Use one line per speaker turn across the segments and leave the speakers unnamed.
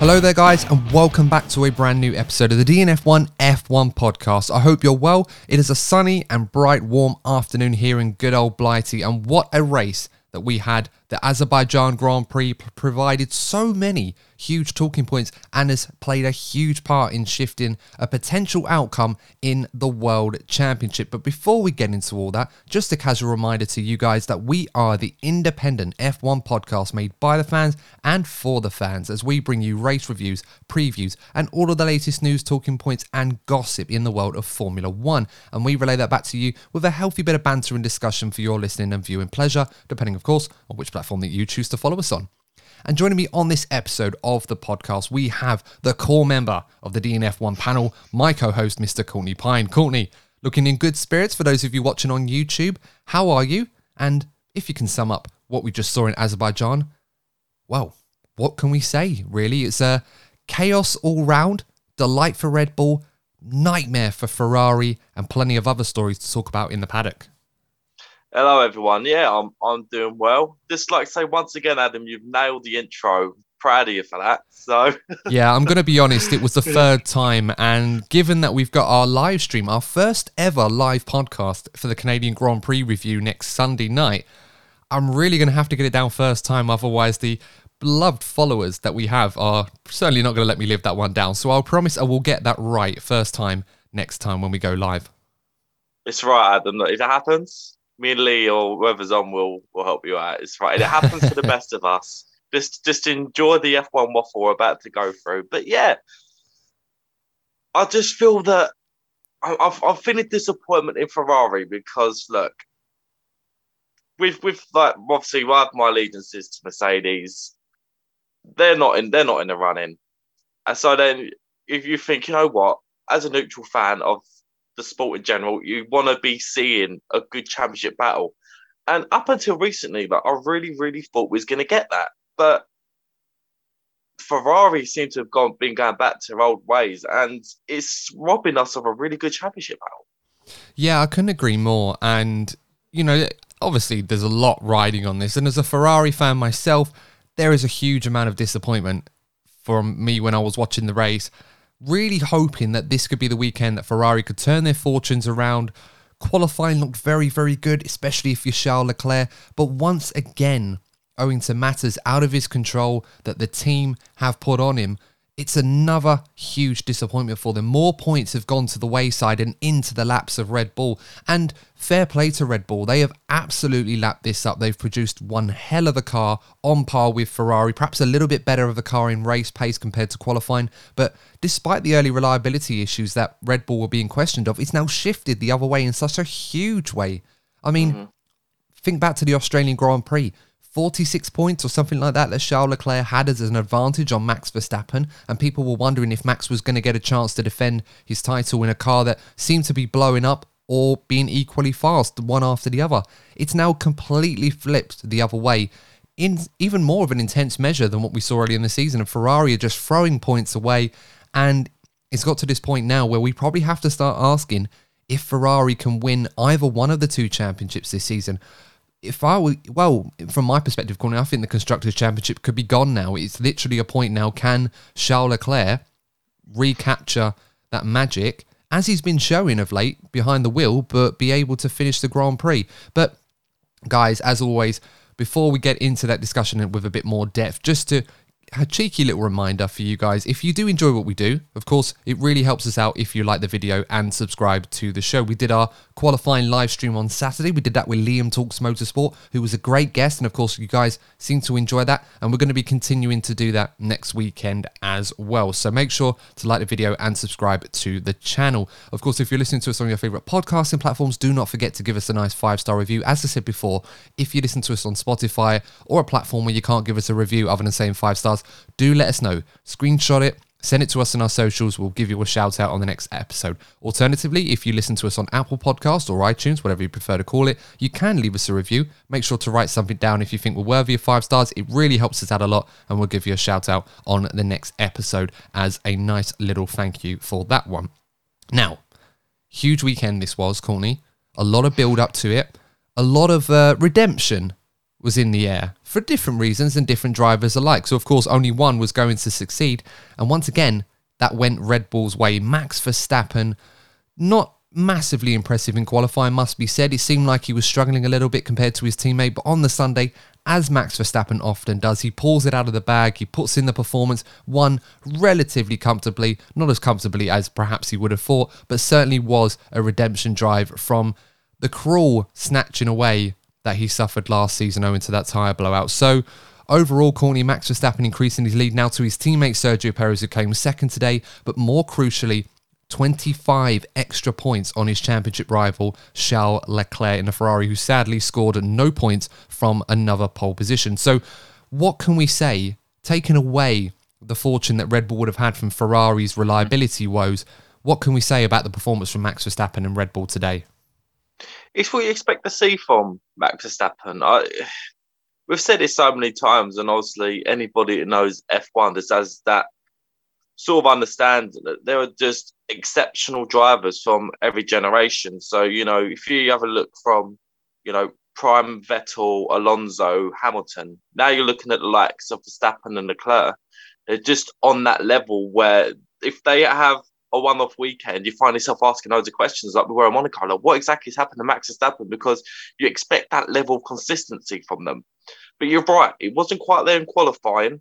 Hello there, guys, and welcome back to a brand new episode of the DNF1 F1 podcast. I hope you're well. It is a sunny and bright, warm afternoon here in good old Blighty, and what a race that we had. The Azerbaijan Grand Prix provided so many huge talking points and has played a huge part in shifting a potential outcome in the World Championship. But before we get into all that, just a casual reminder to you guys that we are the independent F1 podcast made by the fans and for the fans as we bring you race reviews, previews, and all of the latest news, talking points, and gossip in the world of Formula One. And we relay that back to you with a healthy bit of banter and discussion for your listening and viewing pleasure, depending, of course, on which platform that you choose to follow us on. And joining me on this episode of the podcast, we have the core member of the DNF1 panel, my co host, Mr. Courtney Pine. Courtney, looking in good spirits for those of you watching on YouTube. How are you? And if you can sum up what we just saw in Azerbaijan, well, what can we say, really? It's a chaos all round, delight for Red Bull, nightmare for Ferrari, and plenty of other stories to talk about in the paddock.
Hello, everyone. Yeah, I'm I'm doing well. Just like say once again, Adam, you've nailed the intro. Proud of you for that. So
yeah, I'm going to be honest. It was the third time, and given that we've got our live stream, our first ever live podcast for the Canadian Grand Prix review next Sunday night, I'm really going to have to get it down first time. Otherwise, the beloved followers that we have are certainly not going to let me live that one down. So I'll promise I will get that right first time next time when we go live.
it's right, Adam. If it happens, me and Lee or whoever's on will will help you out. It's right. It happens to the best of us. Just just enjoy the F1 waffle we're about to go through. But yeah, I just feel that I've I've feeling disappointment in Ferrari because look, with with like obviously I have my allegiances to Mercedes. They're not in they're not in the running. And so then if you think, you know what, as a neutral fan of the sport in general, you want to be seeing a good championship battle. And up until recently, like I really, really thought we was going to get that, but Ferrari seem to have gone been going back to old ways, and it's robbing us of a really good championship battle.
Yeah, I couldn't agree more. And, you know, obviously there's a lot riding on this. And as a Ferrari fan myself, there is a huge amount of disappointment from me when I was watching the race. Really hoping that this could be the weekend that Ferrari could turn their fortunes around. Qualifying looked very, very good, especially if you're Charles Leclerc. But once again, owing to matters out of his control that the team have put on him, it's another huge disappointment for them. More points have gone to the wayside and into the laps of Red Bull. And fair play to Red Bull. They have absolutely lapped this up. They've produced one hell of a car on par with Ferrari, perhaps a little bit better of a car in race pace compared to qualifying. But despite the early reliability issues that Red Bull were being questioned of, it's now shifted the other way in such a huge way. I mean, mm-hmm. think back to the Australian Grand Prix. 46 points or something like that that Charles Leclerc had as an advantage on Max Verstappen, and people were wondering if Max was going to get a chance to defend his title in a car that seemed to be blowing up or being equally fast, one after the other. It's now completely flipped the other way in even more of an intense measure than what we saw early in the season. And Ferrari are just throwing points away. And it's got to this point now where we probably have to start asking if Ferrari can win either one of the two championships this season if I were, well, from my perspective, Courtney, I think the Constructors' Championship could be gone now. It's literally a point now. Can Charles Leclerc recapture that magic, as he's been showing of late behind the wheel, but be able to finish the Grand Prix? But, guys, as always, before we get into that discussion with a bit more depth, just to a cheeky little reminder for you guys. If you do enjoy what we do of course it really helps us out if you like the video and subscribe to the show. We did our qualifying live stream on saturday. We did that with liam talks motorsport who was a great guest. And of course you guys seem to enjoy that. And we're going to be continuing to do that next weekend as well. So make sure to like the video and subscribe to the channel. Of course if you're listening to us on your favorite podcasting platforms do not forget to give us a nice five star review. As i said before if you listen to us on spotify or a platform where you can't give us a review other than saying five stars do let us know. Screenshot it, send it to us on our socials. We'll give you a shout out on the next episode. Alternatively, if you listen to us on Apple Podcast or iTunes, whatever you prefer to call it, you can leave us a review. Make sure to write something down if you think we're worthy of five stars. It really helps us out a lot, and we'll give you a shout out on the next episode as a nice little thank you for that one. Now, huge weekend this was, Courtney. A lot of build up to it, a lot of uh, redemption was in the air for different reasons and different drivers alike. So, of course, only one was going to succeed. And once again, that went Red Bull's way. Max Verstappen, not massively impressive in qualifying, must be said. It seemed like he was struggling a little bit compared to his teammate. But on the Sunday, as Max Verstappen often does, he pulls it out of the bag, he puts in the performance, won relatively comfortably, not as comfortably as perhaps he would have thought, but certainly was a redemption drive from the cruel snatching away that he suffered last season owing to that tyre blowout. So, overall, Courtney Max Verstappen increasing his lead now to his teammate Sergio Perez, who came second today, but more crucially, 25 extra points on his championship rival Charles Leclerc in the Ferrari, who sadly scored no points from another pole position. So, what can we say? Taking away the fortune that Red Bull would have had from Ferrari's reliability woes, what can we say about the performance from Max Verstappen and Red Bull today?
It's what you expect to see from Max Verstappen. I, we've said it so many times, and obviously anybody that knows F1 just has that sort of understand that there are just exceptional drivers from every generation. So you know, if you have a look from you know prime Vettel, Alonso, Hamilton, now you're looking at the likes of Verstappen and Leclerc. They're just on that level where if they have a one-off weekend, you find yourself asking loads of questions like we were in Monaco, like what exactly has happened to Max Verstappen? Because you expect that level of consistency from them. But you're right, it wasn't quite there in qualifying.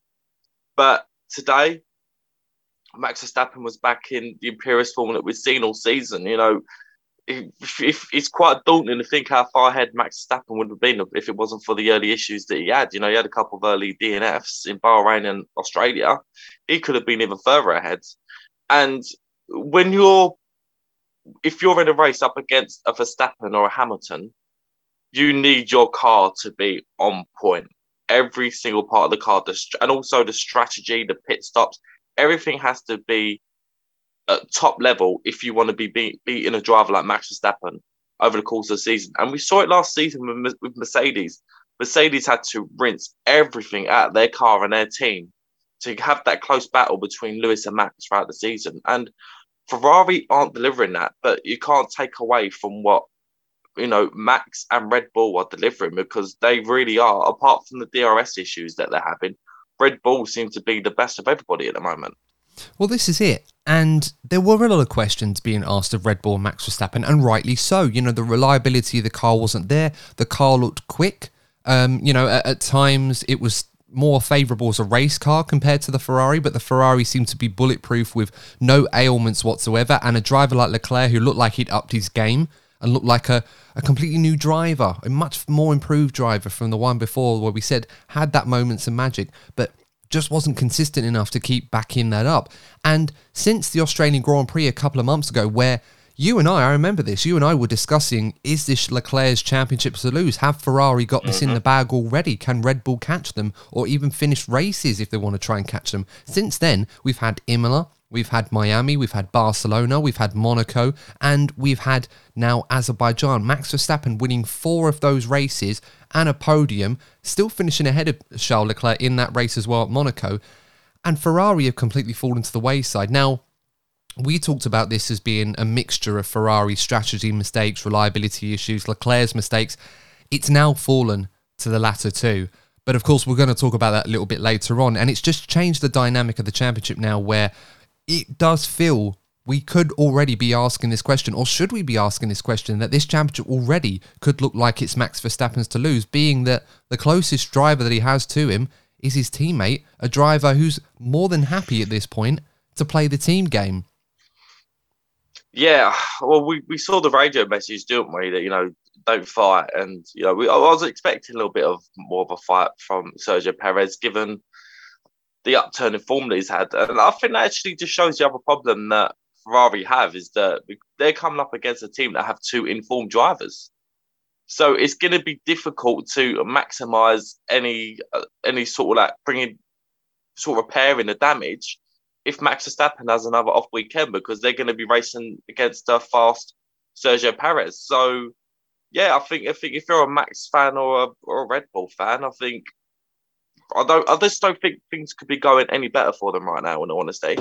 But today, Max Verstappen was back in the imperious form that we've seen all season. You know, if, if, it's quite daunting to think how far ahead Max Verstappen would have been if it wasn't for the early issues that he had. You know, he had a couple of early DNFs in Bahrain and Australia. He could have been even further ahead. And when you're if you're in a race up against a Verstappen or a Hamilton, you need your car to be on point. Every single part of the car, and also the strategy, the pit stops, everything has to be at top level if you want to be beat, beating a driver like Max Verstappen over the course of the season. And we saw it last season with, with Mercedes. Mercedes had to rinse everything out their car and their team to have that close battle between Lewis and Max throughout the season. And Ferrari aren't delivering that, but you can't take away from what you know Max and Red Bull are delivering because they really are. Apart from the DRS issues that they're having, Red Bull seem to be the best of everybody at the moment.
Well, this is it. And there were a lot of questions being asked of Red Bull and Max Verstappen, and rightly so. You know, the reliability of the car wasn't there. The car looked quick. Um, you know, at, at times it was more favourable as a race car compared to the Ferrari, but the Ferrari seemed to be bulletproof with no ailments whatsoever. And a driver like Leclerc, who looked like he'd upped his game and looked like a, a completely new driver, a much more improved driver from the one before, where we said had that moments of magic, but just wasn't consistent enough to keep backing that up. And since the Australian Grand Prix a couple of months ago, where you and I, I remember this. You and I were discussing: is this Leclerc's championship to lose? Have Ferrari got this in mm-hmm. the bag already? Can Red Bull catch them, or even finish races if they want to try and catch them? Since then, we've had Imola, We've had Miami, we've had Barcelona, we've had Monaco, and we've had now Azerbaijan. Max Verstappen winning four of those races and a podium, still finishing ahead of Charles Leclerc in that race as well at Monaco. And Ferrari have completely fallen to the wayside. Now, we talked about this as being a mixture of Ferrari strategy mistakes, reliability issues, Leclerc's mistakes. It's now fallen to the latter two. But of course, we're going to talk about that a little bit later on. And it's just changed the dynamic of the championship now, where it does feel we could already be asking this question, or should we be asking this question, that this championship already could look like it's Max Verstappen's to lose, being that the closest driver that he has to him is his teammate, a driver who's more than happy at this point to play the team game.
Yeah, well, we, we saw the radio message, didn't we? That you know, don't fight, and you know, we, I was expecting a little bit of more of a fight from Sergio Perez, given the upturn in form that he's had. And I think that actually just shows the other problem that Ferrari have is that they're coming up against a team that have two informed drivers. So it's going to be difficult to maximize any uh, any sort of like bringing sort of repairing the damage if Max Verstappen has another off weekend because they're going to be racing against a fast Sergio Perez. So yeah, I think I think if you're a Max fan or a, or a Red Bull fan, I think I don't. I just don't think things could be going any better for them right now. In all honesty.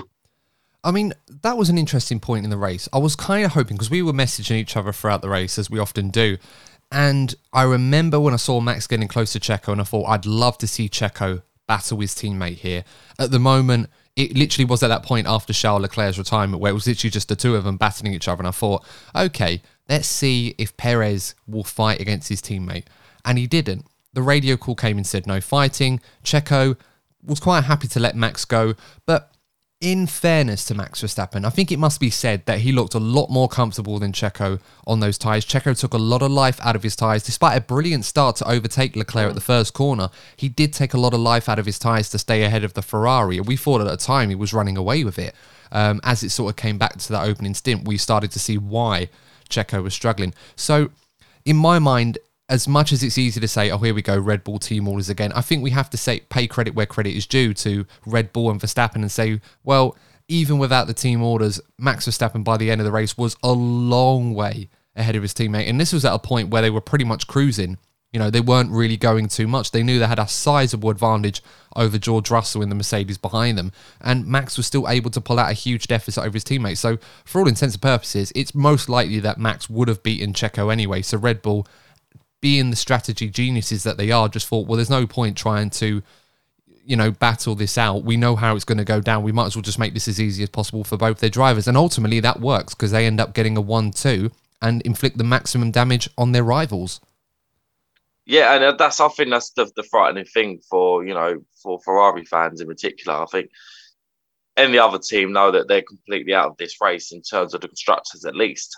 I mean, that was an interesting point in the race. I was kind of hoping because we were messaging each other throughout the race as we often do, and I remember when I saw Max getting close to Checo, and I thought I'd love to see Checo battle his teammate here. At the moment, it literally was at that point after Charles Leclerc's retirement where it was literally just the two of them battling each other, and I thought, okay, let's see if Perez will fight against his teammate, and he didn't. The radio call came and said no fighting. Checo was quite happy to let Max go, but in fairness to Max Verstappen, I think it must be said that he looked a lot more comfortable than Checo on those tyres. Checo took a lot of life out of his tyres. Despite a brilliant start to overtake Leclerc at the first corner, he did take a lot of life out of his tyres to stay ahead of the Ferrari. We thought at the time he was running away with it. Um, as it sort of came back to that opening stint, we started to see why Checo was struggling. So, in my mind, as much as it's easy to say, oh, here we go, Red Bull team orders again, I think we have to say pay credit where credit is due to Red Bull and Verstappen and say, well, even without the team orders, Max Verstappen by the end of the race was a long way ahead of his teammate. And this was at a point where they were pretty much cruising. You know, they weren't really going too much. They knew they had a sizable advantage over George Russell in the Mercedes behind them. And Max was still able to pull out a huge deficit over his teammate. So, for all intents and purposes, it's most likely that Max would have beaten Checo anyway. So, Red Bull being the strategy geniuses that they are, just thought, well, there's no point trying to, you know, battle this out. We know how it's going to go down. We might as well just make this as easy as possible for both their drivers. And ultimately, that works because they end up getting a 1 2 and inflict the maximum damage on their rivals.
Yeah, and that's I think that's the, the frightening thing for you know for Ferrari fans in particular. I think any other team know that they're completely out of this race in terms of the constructors at least,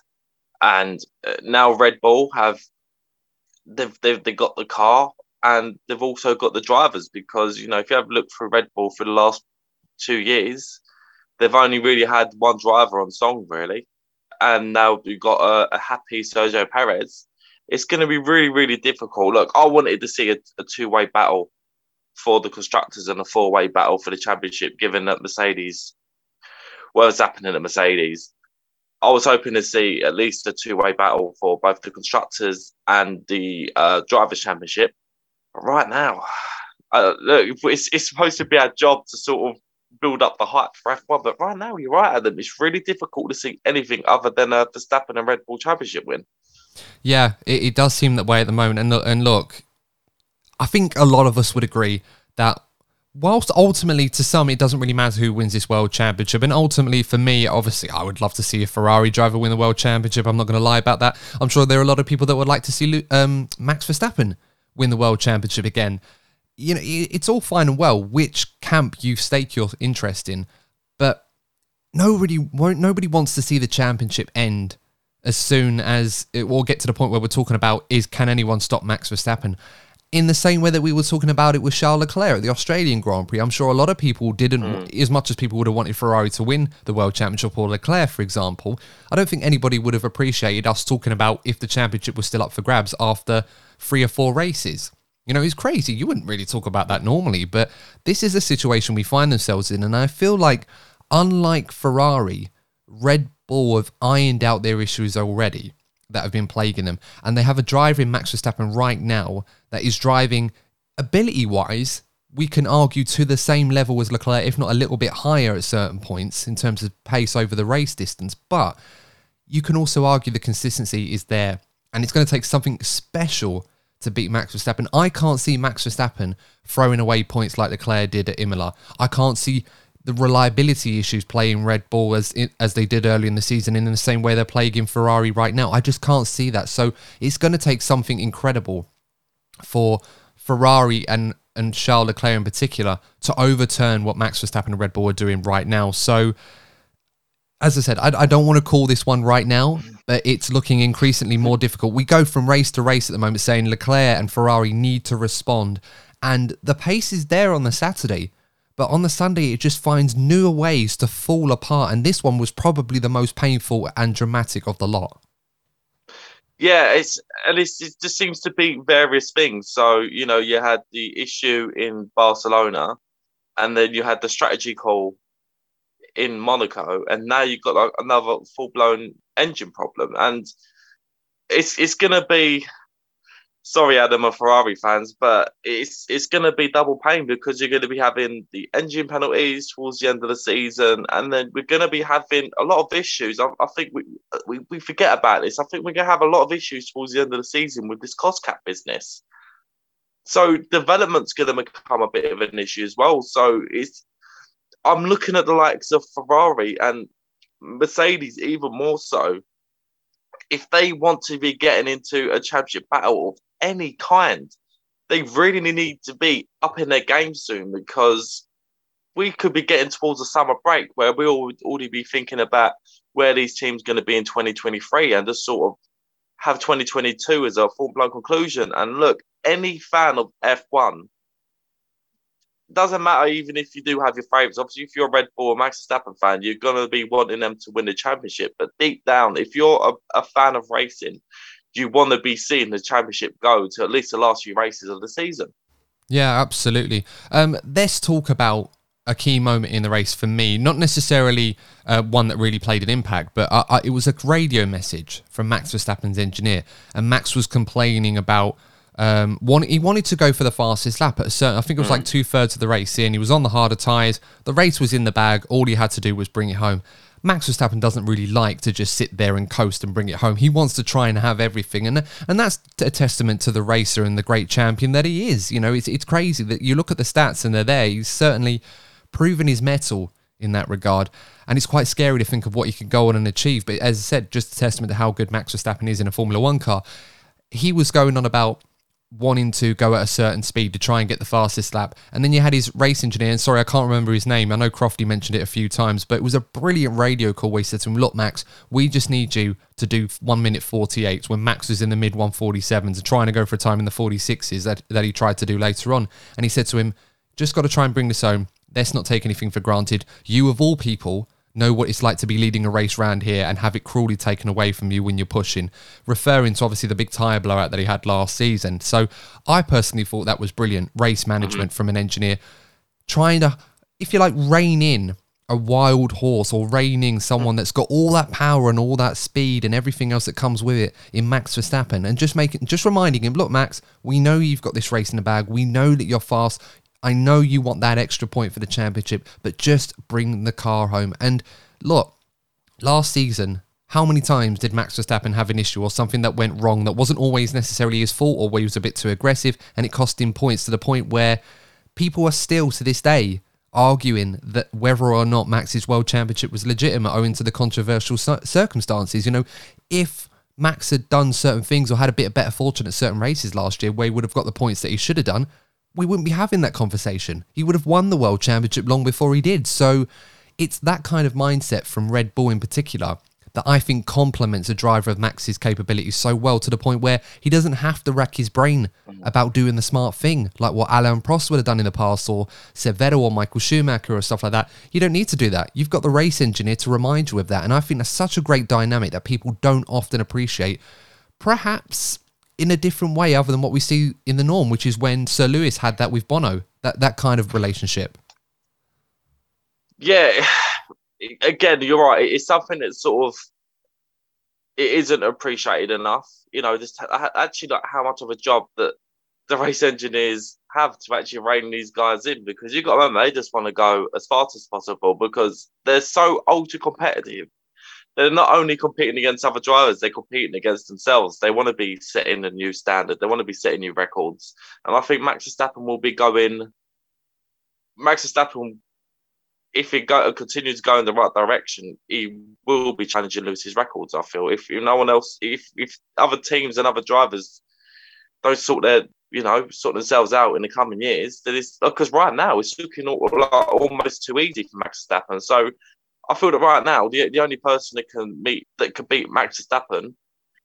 and uh, now Red Bull have they've, they've they got the car and they've also got the drivers because you know if you have looked for Red Bull for the last two years, they've only really had one driver on song really, and now we've got a, a happy Sergio Perez. It's going to be really really difficult. Look, I wanted to see a, a two way battle for the constructors and a four way battle for the championship, given that Mercedes, what was happening at Mercedes, I was hoping to see at least a two way battle for both the constructors and the uh, drivers' championship. But right now, uh, look, it's, it's supposed to be our job to sort of build up the hype for F1, but right now, you're right, Adam. It's really difficult to see anything other than a Verstappen and Red Bull championship win.
Yeah, it, it does seem that way at the moment. And, and look, I think a lot of us would agree that whilst ultimately to some it doesn't really matter who wins this world championship and ultimately for me obviously i would love to see a ferrari driver win the world championship. I'm not going to lie about that. I'm sure there are a lot of people that would like to see um, max verstappen win the world championship again. You know it's all fine and well which camp you stake your interest in but nobody nobody wants to see the championship end as soon as it will get to the point where we're talking about is can anyone stop max verstappen in the same way that we were talking about it with Charles Leclerc at the Australian Grand Prix. I'm sure a lot of people didn't, mm. as much as people would have wanted Ferrari to win the World Championship or Leclerc, for example. I don't think anybody would have appreciated us talking about if the championship was still up for grabs after three or four races. You know, it's crazy. You wouldn't really talk about that normally, but this is a situation we find ourselves in. And I feel like, unlike Ferrari, Red Bull have ironed out their issues already that have been plaguing them. And they have a driver in Max Verstappen right now that is driving ability wise, we can argue to the same level as Leclerc, if not a little bit higher at certain points in terms of pace over the race distance. But you can also argue the consistency is there. And it's going to take something special to beat Max Verstappen. I can't see Max Verstappen throwing away points like Leclerc did at Imola. I can't see the reliability issues playing Red Bull as as they did early in the season in the same way they're plaguing Ferrari right now. I just can't see that. So it's going to take something incredible for Ferrari and and Charles Leclerc in particular to overturn what Max Verstappen and Red Bull are doing right now. So as I said, I, I don't want to call this one right now, but it's looking increasingly more difficult. We go from race to race at the moment saying Leclerc and Ferrari need to respond. And the pace is there on the Saturday but on the Sunday, it just finds newer ways to fall apart. And this one was probably the most painful and dramatic of the lot.
Yeah, it's and it just seems to be various things. So you know, you had the issue in Barcelona, and then you had the strategy call in Monaco, and now you've got like another full blown engine problem, and it's it's gonna be sorry, Adam and Ferrari fans, but it's it's going to be double pain because you're going to be having the engine penalties towards the end of the season, and then we're going to be having a lot of issues. I, I think we, we we forget about this. I think we're going to have a lot of issues towards the end of the season with this cost cap business. So development's going to become a bit of an issue as well. So it's I'm looking at the likes of Ferrari and Mercedes even more so if they want to be getting into a championship battle any kind, they really need to be up in their game soon because we could be getting towards a summer break where we all would already be thinking about where these teams going to be in 2023 and just sort of have 2022 as a full blown conclusion. And look, any fan of F1 doesn't matter even if you do have your favourites. Obviously, if you're a Red Bull or Max Verstappen fan, you're going to be wanting them to win the championship. But deep down, if you're a, a fan of racing, you want to be seeing the championship go to at least the last few races of the season.
Yeah, absolutely. Um, let's talk about a key moment in the race for me. Not necessarily uh, one that really played an impact, but I, I, it was a radio message from Max Verstappen's engineer, and Max was complaining about. Um, one, he wanted to go for the fastest lap at a certain. I think it was mm. like two thirds of the race in. He was on the harder tyres. The race was in the bag. All he had to do was bring it home. Max Verstappen doesn't really like to just sit there and coast and bring it home. He wants to try and have everything, and and that's a testament to the racer and the great champion that he is. You know, it's it's crazy that you look at the stats and they're there. He's certainly proven his mettle in that regard, and it's quite scary to think of what he could go on and achieve. But as I said, just a testament to how good Max Verstappen is in a Formula One car. He was going on about wanting to go at a certain speed to try and get the fastest lap. And then you had his race engineer, and sorry, I can't remember his name. I know Crofty mentioned it a few times, but it was a brilliant radio call where he said to him, Look, Max, we just need you to do 1 minute 48 when Max was in the mid 147s and trying to go for a time in the 46s that, that he tried to do later on. And he said to him, Just got to try and bring this home. Let's not take anything for granted. You, of all people, know what it's like to be leading a race round here and have it cruelly taken away from you when you're pushing, referring to obviously the big tyre blowout that he had last season. So I personally thought that was brilliant race management mm-hmm. from an engineer, trying to, if you like, rein in a wild horse or reining someone that's got all that power and all that speed and everything else that comes with it in Max Verstappen and just making just reminding him, look, Max, we know you've got this race in the bag. We know that you're fast. I know you want that extra point for the championship, but just bring the car home. And look, last season, how many times did Max Verstappen have an issue or something that went wrong that wasn't always necessarily his fault or where he was a bit too aggressive and it cost him points to the point where people are still to this day arguing that whether or not Max's world championship was legitimate owing to the controversial circumstances. You know, if Max had done certain things or had a bit of better fortune at certain races last year where he would have got the points that he should have done, we wouldn't be having that conversation. He would have won the world championship long before he did. So it's that kind of mindset from Red Bull in particular that I think complements a driver of Max's capabilities so well to the point where he doesn't have to rack his brain mm. about doing the smart thing like what Alain Prost would have done in the past or Severo or Michael Schumacher or stuff like that. You don't need to do that. You've got the race engineer to remind you of that. And I think that's such a great dynamic that people don't often appreciate. Perhaps in a different way other than what we see in the norm, which is when Sir Lewis had that with Bono, that, that kind of relationship.
Yeah, again, you're right. It's something that sort of it isn't appreciated enough. You know, just actually like how much of a job that the race engineers have to actually rein these guys in because you've got to remember they just want to go as fast as possible because they're so ultra competitive. They're not only competing against other drivers, they're competing against themselves. They want to be setting a new standard. They want to be setting new records. And I think Max Verstappen will be going. Max Verstappen if he go, continues to go in the right direction, he will be challenging Lewis's records. I feel if no one else, if if other teams and other drivers don't sort their you know sort themselves out in the coming years, that is because right now it's looking almost too easy for Max Verstappen. So I feel that right now the, the only person that can meet that can beat Max Verstappen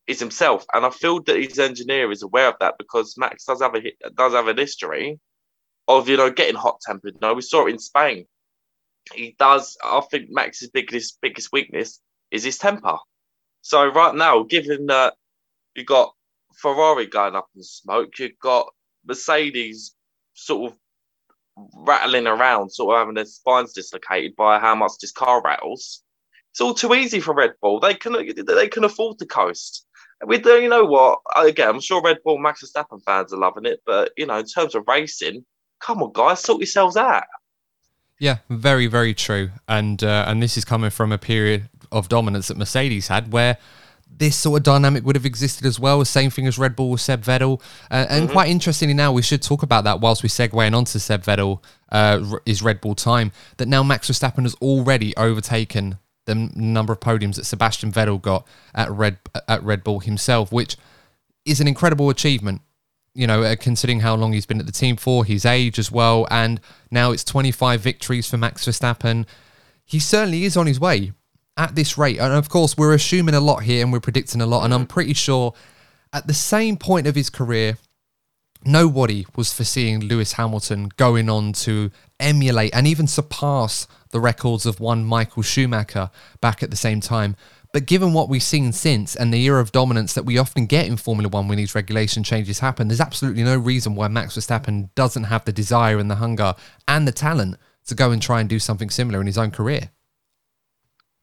is himself, and I feel that his engineer is aware of that because Max does have a does have a history of you know getting hot tempered. You know, we saw it in Spain he does. I think Max's biggest biggest weakness is his temper. So right now, given that you've got Ferrari going up in smoke, you've got Mercedes sort of rattling around, sort of having their spines dislocated by how much this car rattles. It's all too easy for Red Bull. They can they can afford to coast. We do, you know what? Again, I'm sure Red Bull Max Verstappen fans are loving it, but you know, in terms of racing, come on, guys, sort yourselves out.
Yeah, very, very true. And uh, and this is coming from a period of dominance that Mercedes had, where this sort of dynamic would have existed as well. Same thing as Red Bull with Seb Vettel. Uh, and mm-hmm. quite interestingly, now we should talk about that whilst we segue on to Seb Vettel uh, is Red Bull time. That now Max Verstappen has already overtaken the number of podiums that Sebastian Vettel got at Red at Red Bull himself, which is an incredible achievement you know, uh, considering how long he's been at the team for, his age as well, and now it's 25 victories for Max Verstappen. He certainly is on his way at this rate. And of course, we're assuming a lot here and we're predicting a lot. And I'm mm-hmm. pretty sure at the same point of his career, nobody was foreseeing Lewis Hamilton going on to emulate and even surpass the records of one Michael Schumacher back at the same time. But given what we've seen since and the era of dominance that we often get in Formula One when these regulation changes happen, there's absolutely no reason why Max Verstappen doesn't have the desire and the hunger and the talent to go and try and do something similar in his own career.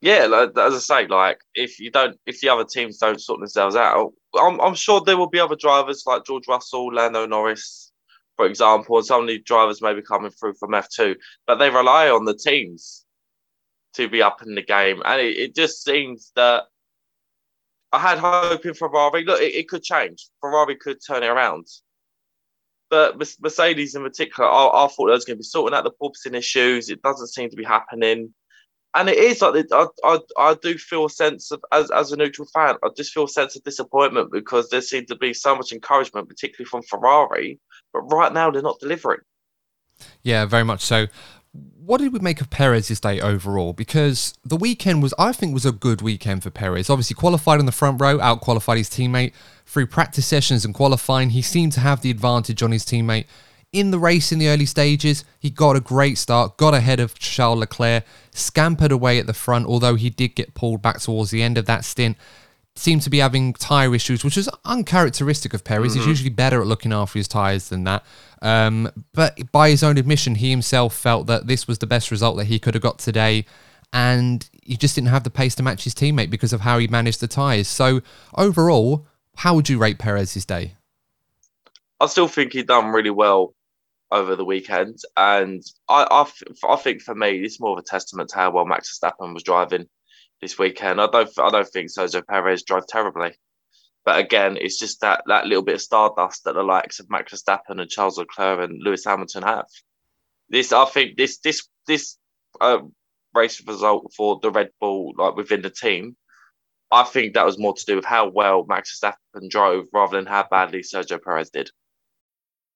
Yeah, like, as I say, like if you don't, if the other teams don't sort themselves out, I'm, I'm sure there will be other drivers like George Russell, Lando Norris, for example, and some of the drivers may be coming through from F2, but they rely on the teams to be up in the game. And it, it just seems that I had hope in Ferrari. Look, it, it, could change. Ferrari could turn it around. But Mercedes in particular, I, I thought they was going to be sorting out the porpoising issues. It doesn't seem to be happening. And it is like I, I, I do feel a sense of as, as a neutral fan, I just feel a sense of disappointment because there seemed to be so much encouragement, particularly from Ferrari, but right now they're not delivering.
Yeah, very much so what did we make of Perez's day overall? Because the weekend was, I think, was a good weekend for Perez. Obviously, qualified in the front row, out qualified his teammate through practice sessions and qualifying. He seemed to have the advantage on his teammate in the race in the early stages. He got a great start, got ahead of Charles Leclerc, scampered away at the front, although he did get pulled back towards the end of that stint seemed to be having tyre issues, which is uncharacteristic of Perez. Mm-hmm. He's usually better at looking after his tyres than that. Um, but by his own admission, he himself felt that this was the best result that he could have got today. And he just didn't have the pace to match his teammate because of how he managed the tyres. So, overall, how would you rate Perez's day?
I still think he done really well over the weekend. And I, I, I think for me, it's more of a testament to how well Max Verstappen was driving this weekend. I don't I don't think Sergio Perez drove terribly. But again, it's just that that little bit of stardust that the likes of Max Verstappen and Charles Leclerc and Lewis Hamilton have. This I think this this this uh, race result for the Red Bull like within the team, I think that was more to do with how well Max Verstappen drove rather than how badly Sergio Perez did.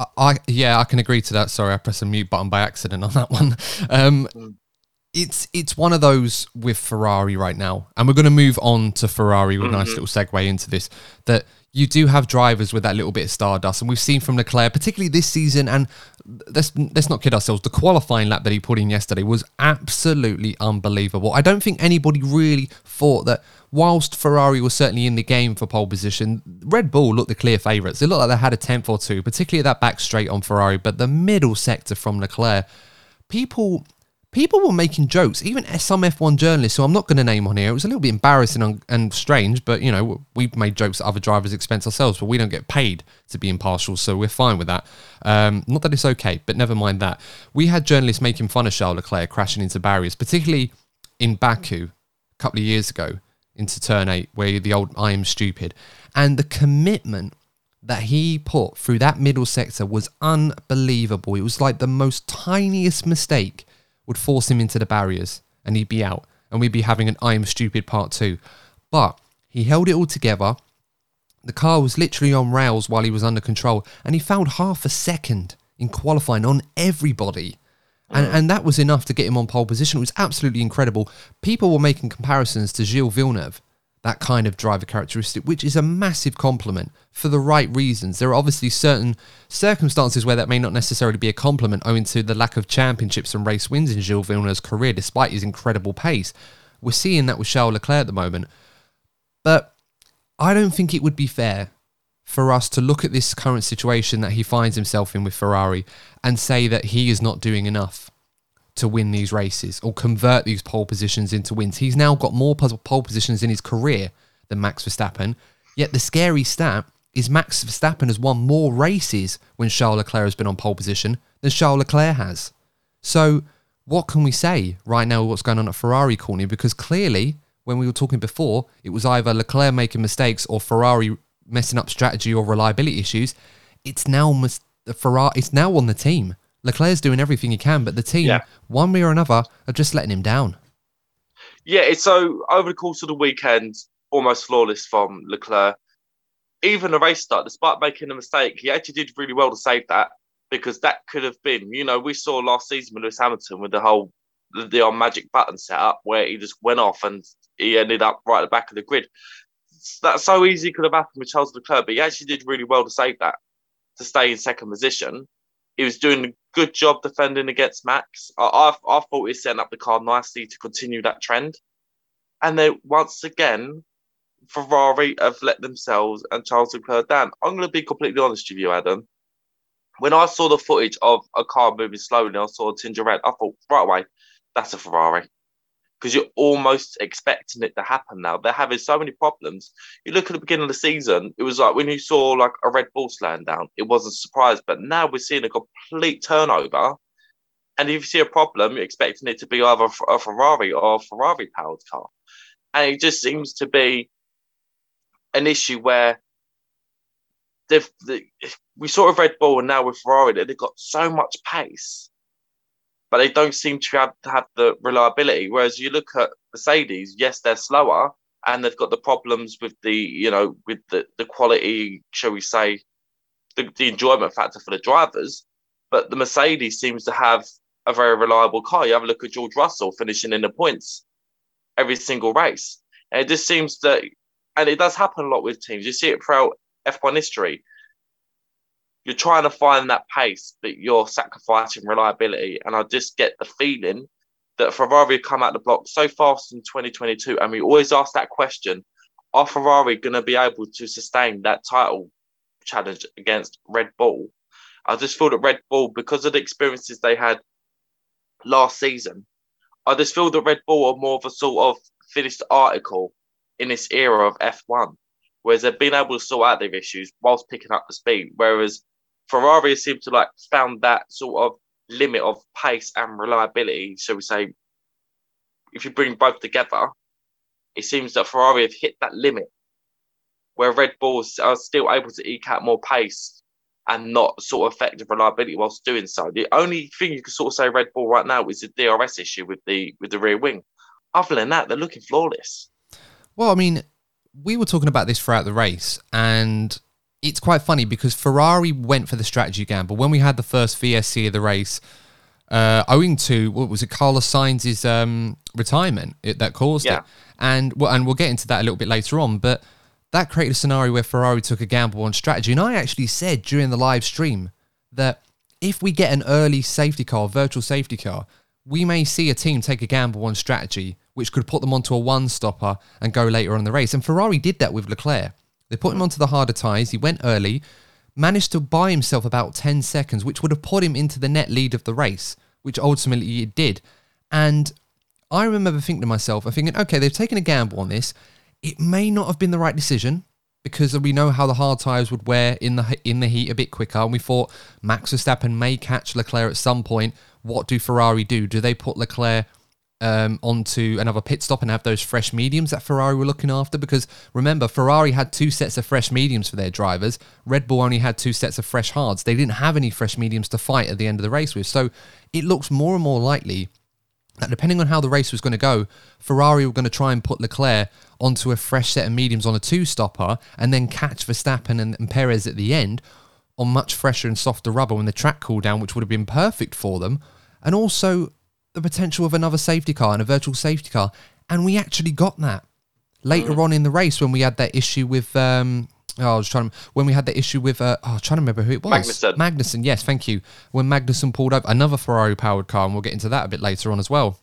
I, I yeah, I can agree to that. Sorry, I pressed a mute button by accident on that one. Um, it's it's one of those with Ferrari right now, and we're going to move on to Ferrari with a nice little segue into this. That you do have drivers with that little bit of stardust, and we've seen from Leclerc, particularly this season. And let's let's not kid ourselves. The qualifying lap that he put in yesterday was absolutely unbelievable. I don't think anybody really thought that. Whilst Ferrari was certainly in the game for pole position, Red Bull looked the clear favourites. It looked like they had a tenth or two, particularly at that back straight on Ferrari, but the middle sector from Leclerc, people people were making jokes, even some F1 journalists who I'm not going to name on here. It was a little bit embarrassing and, and strange, but you know, we've made jokes at other drivers' expense ourselves, but we don't get paid to be impartial, so we're fine with that. Um, not that it's okay, but never mind that. We had journalists making fun of Charles Leclerc crashing into barriers, particularly in Baku a couple of years ago into turn eight, where the old I am stupid. And the commitment that he put through that middle sector was unbelievable. It was like the most tiniest mistake would force him into the barriers and he'd be out. And we'd be having an I am stupid part two. But he held it all together. The car was literally on rails while he was under control, and he found half a second in qualifying on everybody. And, mm. and that was enough to get him on pole position. It was absolutely incredible. People were making comparisons to Gilles Villeneuve, that kind of driver characteristic, which is a massive compliment for the right reasons. There are obviously certain circumstances where that may not necessarily be a compliment owing to the lack of championships and race wins in Gilles Villeneuve's career, despite his incredible pace. We're seeing that with Charles Leclerc at the moment. But I don't think it would be fair for us to look at this current situation that he finds himself in with Ferrari and say that he is not doing enough to win these races or convert these pole positions into wins. He's now got more pole positions in his career than Max Verstappen. Yet the scary stat is Max Verstappen has won more races when Charles Leclerc has been on pole position than Charles Leclerc has. So, what can we say right now what's going on at Ferrari corner? Because clearly, when we were talking before, it was either Leclerc making mistakes or Ferrari messing up strategy or reliability issues. It's now mis- the Ferrari. It's now on the team. Leclerc's doing everything he can, but the team,
Yeah.
one way or another, are just letting him down.
Yeah, it's so over the course of the weekend, almost flawless from Leclerc. Even the race start, despite making a mistake, he actually did really well to save that because that could have been, you know, we saw last season with Lewis Hamilton with the whole the, the old magic button setup where he just went off and he ended up right at the back of the grid. That's so easy could have happened with Charles Leclerc, but he actually did really well to save that to stay in second position. He was doing a good job defending against Max. I, I, I thought he setting up the car nicely to continue that trend. And then once again, Ferrari have let themselves and Charles Leclerc down. I'm going to be completely honest with you, Adam. When I saw the footage of a car moving slowly, I saw a tinge of red. I thought right away, that's a Ferrari. Because you're almost expecting it to happen now. They're having so many problems. You look at the beginning of the season, it was like when you saw like a Red Bull slowing down, it wasn't a surprise. But now we're seeing a complete turnover. And if you see a problem, you're expecting it to be either a Ferrari or a Ferrari powered car. And it just seems to be an issue where they've the, we saw a Red Bull and now with Ferrari they've got so much pace, but they don't seem to have have the reliability. Whereas you look at Mercedes, yes, they're slower and they've got the problems with the you know with the the quality, shall we say, the, the enjoyment factor for the drivers. But the Mercedes seems to have a very reliable car. You have a look at George Russell finishing in the points every single race. And it just seems that, and it does happen a lot with teams. You see it throughout F1 history. You're trying to find that pace, but you're sacrificing reliability. And I just get the feeling that Ferrari come out the block so fast in 2022, and we always ask that question: Are Ferrari going to be able to sustain that title challenge against Red Bull? I just feel that Red Bull, because of the experiences they had last season, I just feel that Red Bull are more of a sort of finished article in this era of F1, whereas they've been able to sort out their issues whilst picking up the speed. Whereas Ferrari seem to like found that sort of limit of pace and reliability. So we say, if you bring both together, it seems that Ferrari have hit that limit where Red Bulls are still able to eke out more pace and not sort of effective reliability whilst doing so. The only thing you can sort of say Red Bull right now is the DRS issue with the with the rear wing. Other than that, they're looking flawless.
Well, I mean, we were talking about this throughout the race, and it's quite funny because Ferrari went for the strategy gamble when we had the first VSC of the race. Uh, owing to what was it, Carlos Sainz's um, retirement it, that caused
Yeah.
it, and well, and we'll get into that a little bit later on. But that created a scenario where Ferrari took a gamble on strategy, and I actually said during the live stream that if we get an early safety car, virtual safety car, we may see a team take a gamble on strategy, which could put them onto a one stopper and go later on in the race. And Ferrari did that with Leclerc. They put him onto the harder tyres. He went early, managed to buy himself about 10 seconds, which would have put him into the net lead of the race, which ultimately it did. And I remember thinking to myself, I'm thinking, okay, they've taken a gamble on this. It may not have been the right decision because we know how the hard tyres would wear in the in the heat a bit quicker. And we thought Max Verstappen may catch Leclerc at some point. What do Ferrari do? Do they put Leclerc um, onto another pit stop and have those fresh mediums that Ferrari were looking after? Because remember, Ferrari had two sets of fresh mediums for their drivers. Red Bull only had two sets of fresh hards. They didn't have any fresh mediums to fight at the end of the race with. So it looks more and more likely that depending on how the race was going to go, Ferrari were going to try and put Leclerc onto a fresh set of mediums on a two stopper and then catch Verstappen and, and Perez at the end on much fresher and softer rubber when the track cooled down, which would have been perfect for them. And also the potential of another safety car and a virtual safety car. And we actually got that later on in the race when we had that issue with. Um, Oh, I was trying to, when we had the issue with, uh, oh, I was trying to remember who it was.
Magnussen.
Magnussen, yes, thank you. When Magnussen pulled up another Ferrari powered car, and we'll get into that a bit later on as well.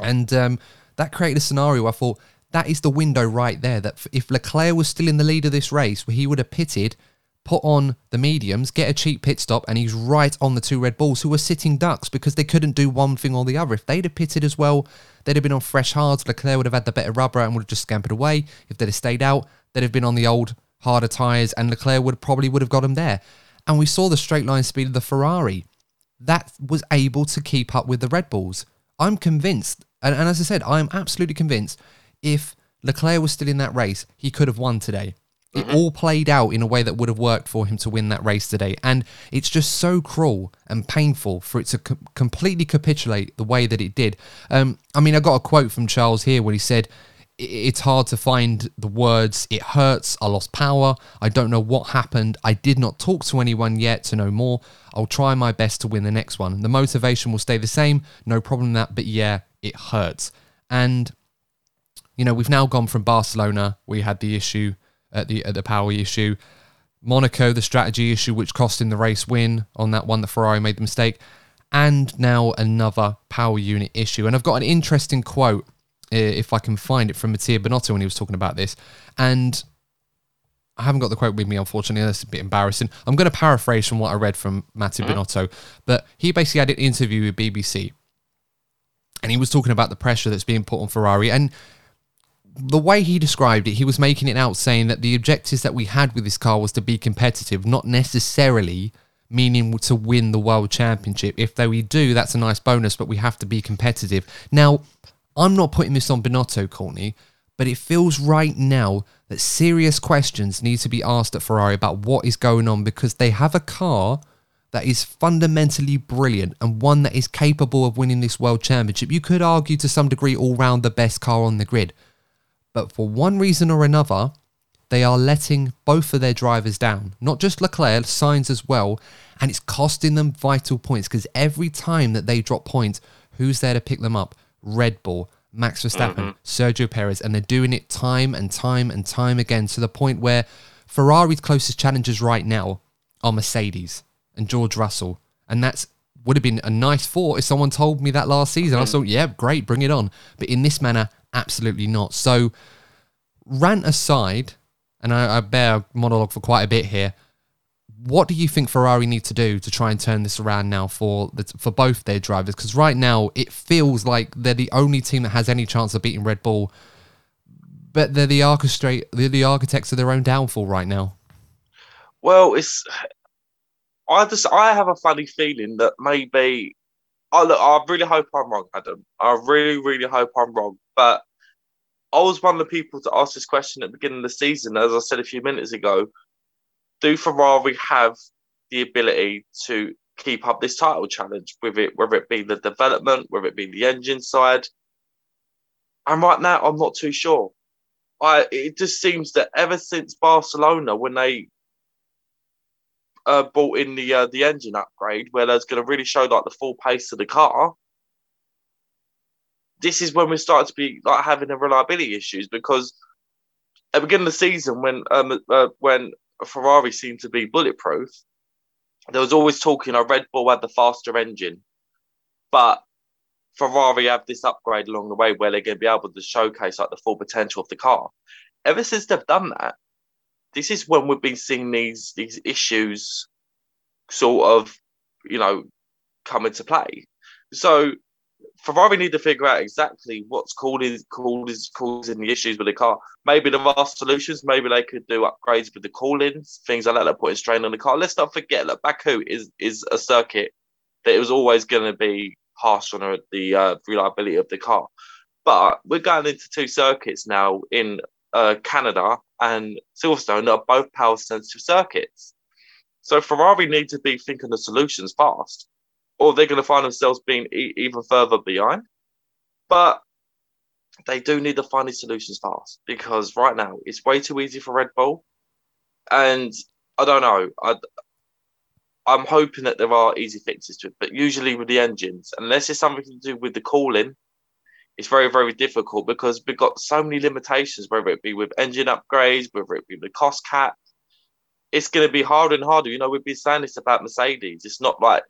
And um, that created a scenario where I thought that is the window right there. That if Leclerc was still in the lead of this race, where he would have pitted, put on the mediums, get a cheap pit stop, and he's right on the two Red Bulls who were sitting ducks because they couldn't do one thing or the other. If they'd have pitted as well, they'd have been on fresh hards. Leclerc would have had the better rubber and would have just scampered away. If they'd have stayed out, they'd have been on the old harder tyres, and Leclerc would probably would have got him there. And we saw the straight line speed of the Ferrari that was able to keep up with the Red Bulls. I'm convinced, and, and as I said, I am absolutely convinced if Leclerc was still in that race, he could have won today. It all played out in a way that would have worked for him to win that race today. And it's just so cruel and painful for it to co- completely capitulate the way that it did. Um, I mean, I got a quote from Charles here when he said, It's hard to find the words. It hurts. I lost power. I don't know what happened. I did not talk to anyone yet to know more. I'll try my best to win the next one. The motivation will stay the same. No problem that. But yeah, it hurts. And you know, we've now gone from Barcelona, we had the issue at the at the power issue, Monaco, the strategy issue, which cost him the race win on that one that Ferrari made the mistake, and now another power unit issue. And I've got an interesting quote, uh, if I can find it, from Mattia Binotto when he was talking about this, and. I haven't got the quote with me, unfortunately. That's a bit embarrassing. I'm going to paraphrase from what I read from Mattia Binotto, but he basically had an interview with BBC, and he was talking about the pressure that's being put on Ferrari. And the way he described it, he was making it out saying that the objectives that we had with this car was to be competitive, not necessarily meaning to win the world championship. If though we do, that's a nice bonus, but we have to be competitive. Now, I'm not putting this on Binotto, Courtney, but it feels right now that serious questions need to be asked at Ferrari about what is going on because they have a car that is fundamentally brilliant and one that is capable of winning this world championship. You could argue to some degree all round the best car on the grid. But for one reason or another, they are letting both of their drivers down. Not just Leclerc, Sainz as well. And it's costing them vital points because every time that they drop points, who's there to pick them up? Red Bull, Max Verstappen, Sergio Perez. And they're doing it time and time and time again to the point where Ferrari's closest challengers right now are Mercedes and George Russell, and that's would have been a nice thought if someone told me that last season. I mm. thought, yeah, great, bring it on. But in this manner, absolutely not. So, rant aside, and I, I bear monologue for quite a bit here. What do you think Ferrari need to do to try and turn this around now for the, for both their drivers? Because right now it feels like they're the only team that has any chance of beating Red Bull, but they're the orchestrate they're the architects of their own downfall right now.
Well, it's I just I have a funny feeling that maybe I look I really hope I'm wrong, Adam. I really, really hope I'm wrong. But I was one of the people to ask this question at the beginning of the season, as I said a few minutes ago. Do Ferrari have the ability to keep up this title challenge with it, whether it be the development, whether it be the engine side? And right now, I'm not too sure. I it just seems that ever since Barcelona, when they uh, brought in the uh, the engine upgrade, where that's going to really show like the full pace of the car. This is when we start to be like having the reliability issues because at the beginning of the season, when um, uh, when Ferrari seemed to be bulletproof, there was always talking. A Red Bull had the faster engine, but Ferrari have this upgrade along the way where they're going to be able to showcase like the full potential of the car. Ever since they've done that, this is when we've been seeing these these issues sort of, you know, come into play. So Ferrari need to figure out exactly what's causing causing causing the issues with the car. Maybe there are solutions. Maybe they could do upgrades with the coolings, things like that, that putting strain on the car. Let's not forget that Baku is is a circuit that it was always going to be harsh on the uh, reliability of the car. But we're going into two circuits now in uh, Canada and Silverstone are both power sensitive circuits. So Ferrari need to be thinking of solutions fast, or they're going to find themselves being e- even further behind. But they do need to find these solutions fast because right now it's way too easy for Red Bull, and I don't know. I, I'm hoping that there are easy fixes to it, but usually with the engines, unless it's something to do with the cooling it's very, very difficult because we've got so many limitations, whether it be with engine upgrades, whether it be the cost cap. It's going to be harder and harder. You know, we've been saying this about Mercedes. It's not like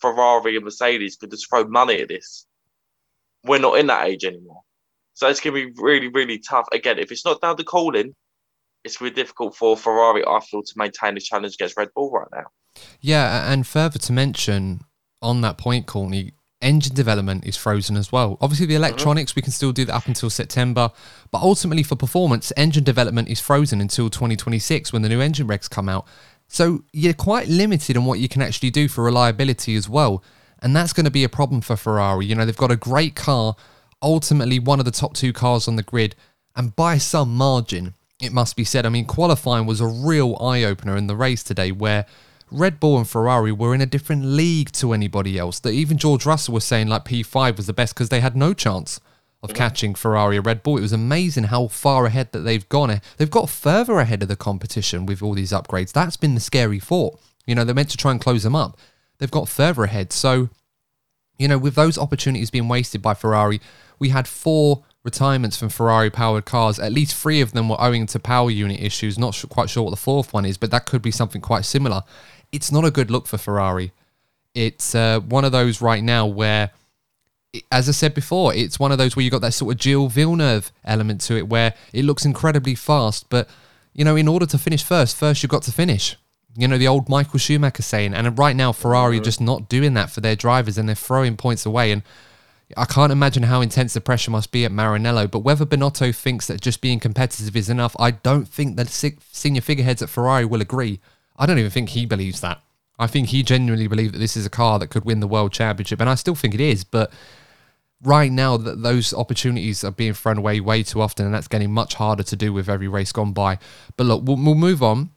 Ferrari and Mercedes could just throw money at this. We're not in that age anymore. So it's going to be really, really tough. Again, if it's not down to cooling, it's really difficult for Ferrari, I feel, to maintain the challenge against Red Bull right now.
Yeah, and further to mention on that point, Courtney, engine development is frozen as well. Obviously, the mm-hmm. electronics, we can still do that up until September, but ultimately for performance, engine development is frozen until 2026 when the new engine regs come out. So you're quite limited on what you can actually do for reliability as well. And that's going to be a problem for Ferrari. You know, they've got a great car, ultimately one of the top two cars on the grid, and by some margin, it must be said. I mean, qualifying was a real eye opener in the race today where Red Bull and Ferrari were in a different league to anybody else. That even George Russell was saying like P5 was the best because they had no chance of catching Ferrari or Red Bull. It was amazing how far ahead that they've gone. They've got further ahead of the competition with all these upgrades. That's been the scary thought. You know, they're meant to try and close them up. They've got further ahead. So, you know, with those opportunities being wasted by Ferrari, we had four retirements from Ferrari powered cars. At least three of them were owing to power unit issues. Not quite sure what the fourth one is, but that could be something quite similar it's not a good look for Ferrari. It's uh, one of those right now where, as I said before, it's one of those where you've got that sort of Gilles Villeneuve element to it, where it looks incredibly fast, but you know, in order to finish first, first you've got to finish. You know, the old Michael Schumacher saying, and right now Ferrari are just not doing that for their drivers, and they're throwing points away. And I can't imagine how intense the pressure must be at Maranello. But whether Binotto thinks that just being competitive is enough, I don't think the senior figureheads at Ferrari will agree. I don't even think he believes that. I think he genuinely believes that this is a car that could win the world championship, and I still think it is. But right now, those opportunities are being thrown away way too often, and that's getting much harder to do with every race gone by. But look, we'll, we'll move on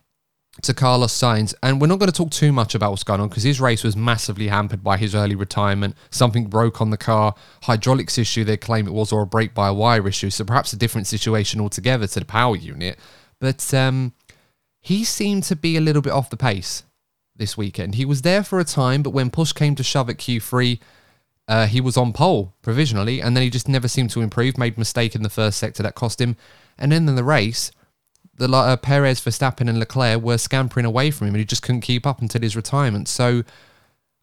to Carlos Sainz, and we're not going to talk too much about what's going on because his race was massively hampered by his early retirement. Something broke on the car, hydraulics issue they claim it was, or a brake by wire issue. So perhaps a different situation altogether to the power unit. But um, he seemed to be a little bit off the pace this weekend. He was there for a time, but when push came to shove at Q3, uh, he was on pole provisionally, and then he just never seemed to improve. Made mistake in the first sector that cost him, and then in the race, the uh, Perez, Verstappen, and Leclerc were scampering away from him, and he just couldn't keep up until his retirement. So,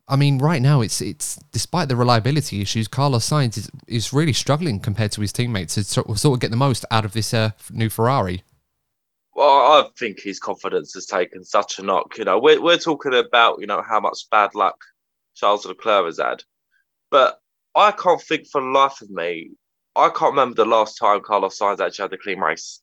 I mean, right now it's it's despite the reliability issues, Carlos Sainz is, is really struggling compared to his teammates to sort of, get the most out of this uh, new Ferrari.
Well, I think his confidence has taken such a knock. You know, we're we're talking about you know how much bad luck Charles Leclerc has had, but I can't think for the life of me. I can't remember the last time Carlos Sainz actually had a clean race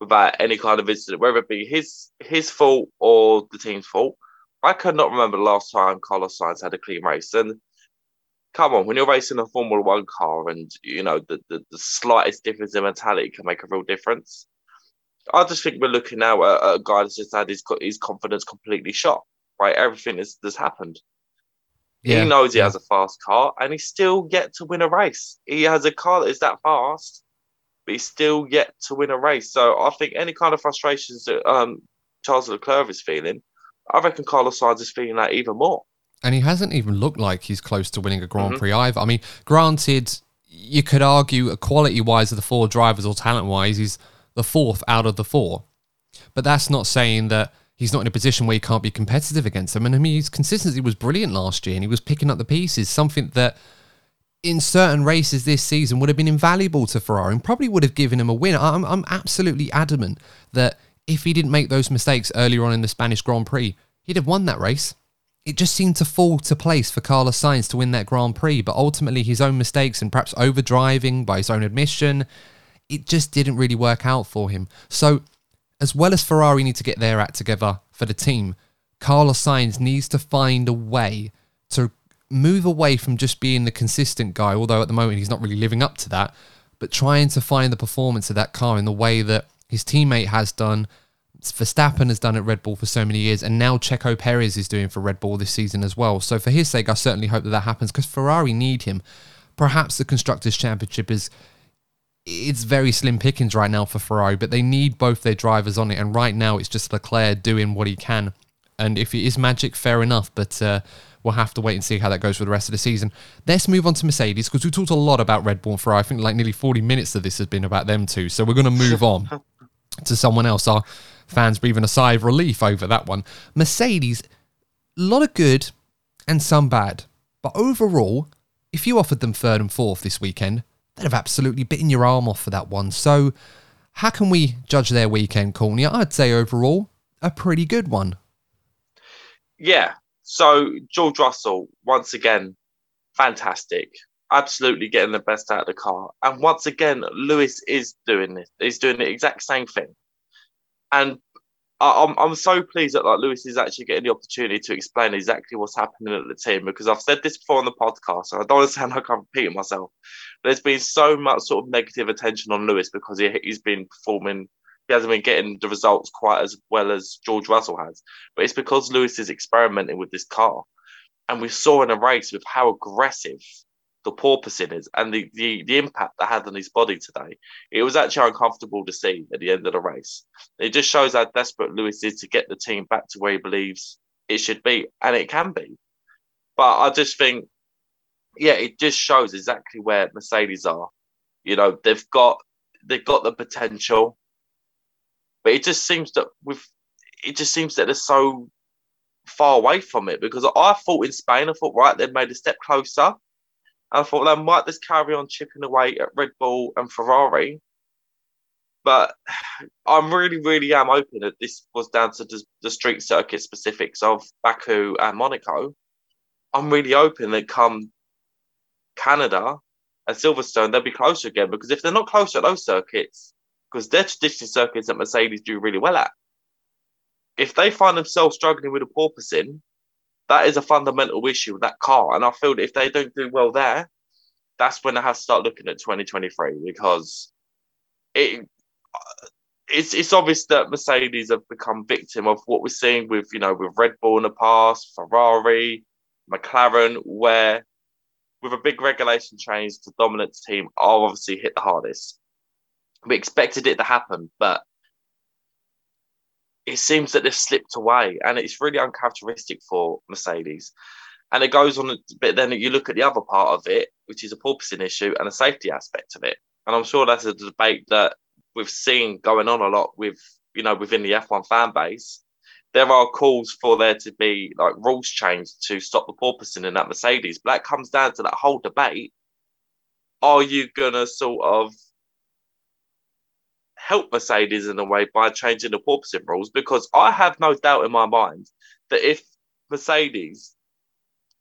without any kind of incident, whether it be his his fault or the team's fault. I cannot remember the last time Carlos Sainz had a clean race. And come on, when you're racing a Formula One car and you know the, the, the slightest difference in mentality can make a real difference. I just think we're looking now at, a guy that's just had his his confidence completely shot. Right, everything has, has happened. Yeah, he knows he has a fast car, and he's still yet to win a race. He has a car that is that fast, but he's still yet to win a race. So I think any kind of frustrations that um, Charles Leclerc is feeling, I reckon Carlos Sainz is feeling that even more.
And he hasn't even looked like he's close to winning a Grand mm-hmm. Prix either. I mean, granted, you could argue quality wise of the four drivers or talent wise, he's the fourth out of the four. But that's not saying that he's not in a position where he can't be competitive against them. And I mean, his consistency was brilliant last year and he was picking up the pieces, something that in certain races this season would have been invaluable to Ferrari and probably would have given him a win. I'm, I'm absolutely adamant that if he didn't make those mistakes earlier on in the Spanish Grand Prix, he'd have won that race. It just seemed to fall to place for Carlos Sainz to win that Grand Prix, but ultimately his own mistakes and perhaps overdriving by his own admission it just didn't really work out for him. So, as well as Ferrari need to get their act together for the team, Carlos Sainz needs to find a way to move away from just being the consistent guy, although at the moment he's not really living up to that, but trying to find the performance of that car in the way that his teammate has done. Verstappen has done at Red Bull for so many years, and now Checo Perez is doing for Red Bull this season as well. So, for his sake, I certainly hope that that happens because Ferrari need him. Perhaps the Constructors' Championship is it's very slim pickings right now for Ferrari, but they need both their drivers on it. And right now, it's just Leclerc doing what he can. And if it is magic, fair enough. But uh, we'll have to wait and see how that goes for the rest of the season. Let's move on to Mercedes because we talked a lot about Red Bull and Ferrari. I think like nearly 40 minutes of this has been about them too. So we're going to move on to someone else. Our fans breathing a sigh of relief over that one. Mercedes, a lot of good and some bad. But overall, if you offered them third and fourth this weekend, they'd have absolutely bitten your arm off for that one. So, how can we judge their weekend, Courtney? I'd say overall, a pretty good one.
Yeah. So, George Russell, once again, fantastic. Absolutely getting the best out of the car. And once again, Lewis is doing this. He's doing the exact same thing. And I'm I'm so pleased that like Lewis is actually getting the opportunity to explain exactly what's happening at the team because I've said this before on the podcast and I don't sound like I'm repeating myself. There's been so much sort of negative attention on Lewis because he he's been performing he hasn't been getting the results quite as well as George Russell has. But it's because Lewis is experimenting with this car. And we saw in a race with how aggressive the porpoising is and the, the, the impact that had on his body today. It was actually uncomfortable to see at the end of the race. It just shows how desperate Lewis is to get the team back to where he believes it should be, and it can be. But I just think, yeah, it just shows exactly where Mercedes are. You know, they've got they've got the potential, but it just seems that with it just seems that they're so far away from it because I thought in Spain, I thought right, they've made a step closer. I thought they might just carry on chipping away at Red Bull and Ferrari. But I'm really, really am hoping that this was down to the street circuit specifics of Baku and Monaco. I'm really hoping that come Canada and Silverstone, they'll be closer again. Because if they're not closer at those circuits, because they're traditional circuits that Mercedes do really well at, if they find themselves struggling with a porpoising, that is a fundamental issue with that car. And I feel that if they don't do well there, that's when I have to start looking at 2023 because it it's it's obvious that Mercedes have become victim of what we're seeing with you know with Red Bull in the past, Ferrari, McLaren, where with a big regulation change, the dominant team are obviously hit the hardest. We expected it to happen, but it seems that they've slipped away, and it's really uncharacteristic for Mercedes. And it goes on a bit. Then you look at the other part of it, which is a porpoising issue and a safety aspect of it. And I'm sure that's a debate that we've seen going on a lot with you know, within the F1 fan base, there are calls for there to be like rules changed to stop the porpoising in that Mercedes. But that comes down to that whole debate. Are you gonna sort of help Mercedes in a way by changing the porpoising rules? Because I have no doubt in my mind that if Mercedes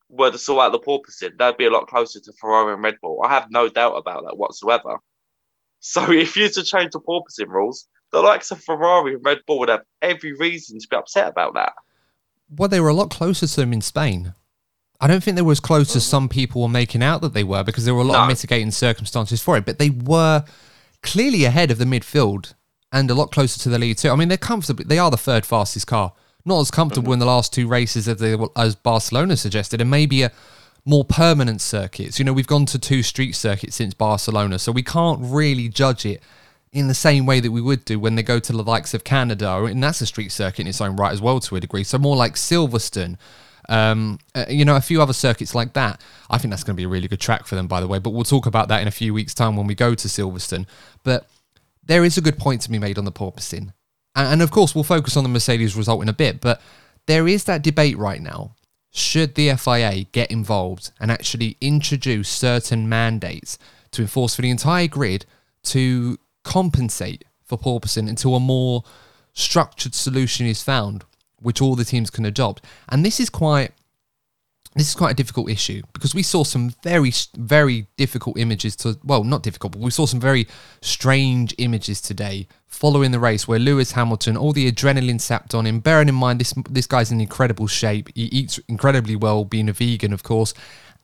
were to sort out the porpoising, they'd be a lot closer to Ferrari and Red Bull. I have no doubt about that whatsoever. So if you to change the porpoising rules, the likes of Ferrari and Red Bull would have every reason to be upset about that.
Well, they were a lot closer to them in Spain. I don't think they were as close mm-hmm. as some people were making out that they were because there were a lot no. of mitigating circumstances for it, but they were clearly ahead of the midfield and a lot closer to the lead too. I mean, they're comfortably they are the third fastest car. Not as comfortable mm-hmm. in the last two races as they as Barcelona suggested, and maybe a more permanent circuits. You know, we've gone to two street circuits since Barcelona, so we can't really judge it in the same way that we would do when they go to the likes of Canada, and that's a street circuit in its own right as well to a degree. So more like Silverstone, um, uh, you know, a few other circuits like that. I think that's going to be a really good track for them, by the way. But we'll talk about that in a few weeks' time when we go to Silverstone. But there is a good point to be made on the porpoising, and, and of course we'll focus on the Mercedes result in a bit. But there is that debate right now. Should the FIA get involved and actually introduce certain mandates to enforce for the entire grid to compensate for porpoising until a more structured solution is found, which all the teams can adopt. And this is quite this is quite a difficult issue because we saw some very very difficult images to well not difficult but we saw some very strange images today following the race where Lewis Hamilton all the adrenaline sapped on him bearing in mind this this guy's in incredible shape he eats incredibly well being a vegan of course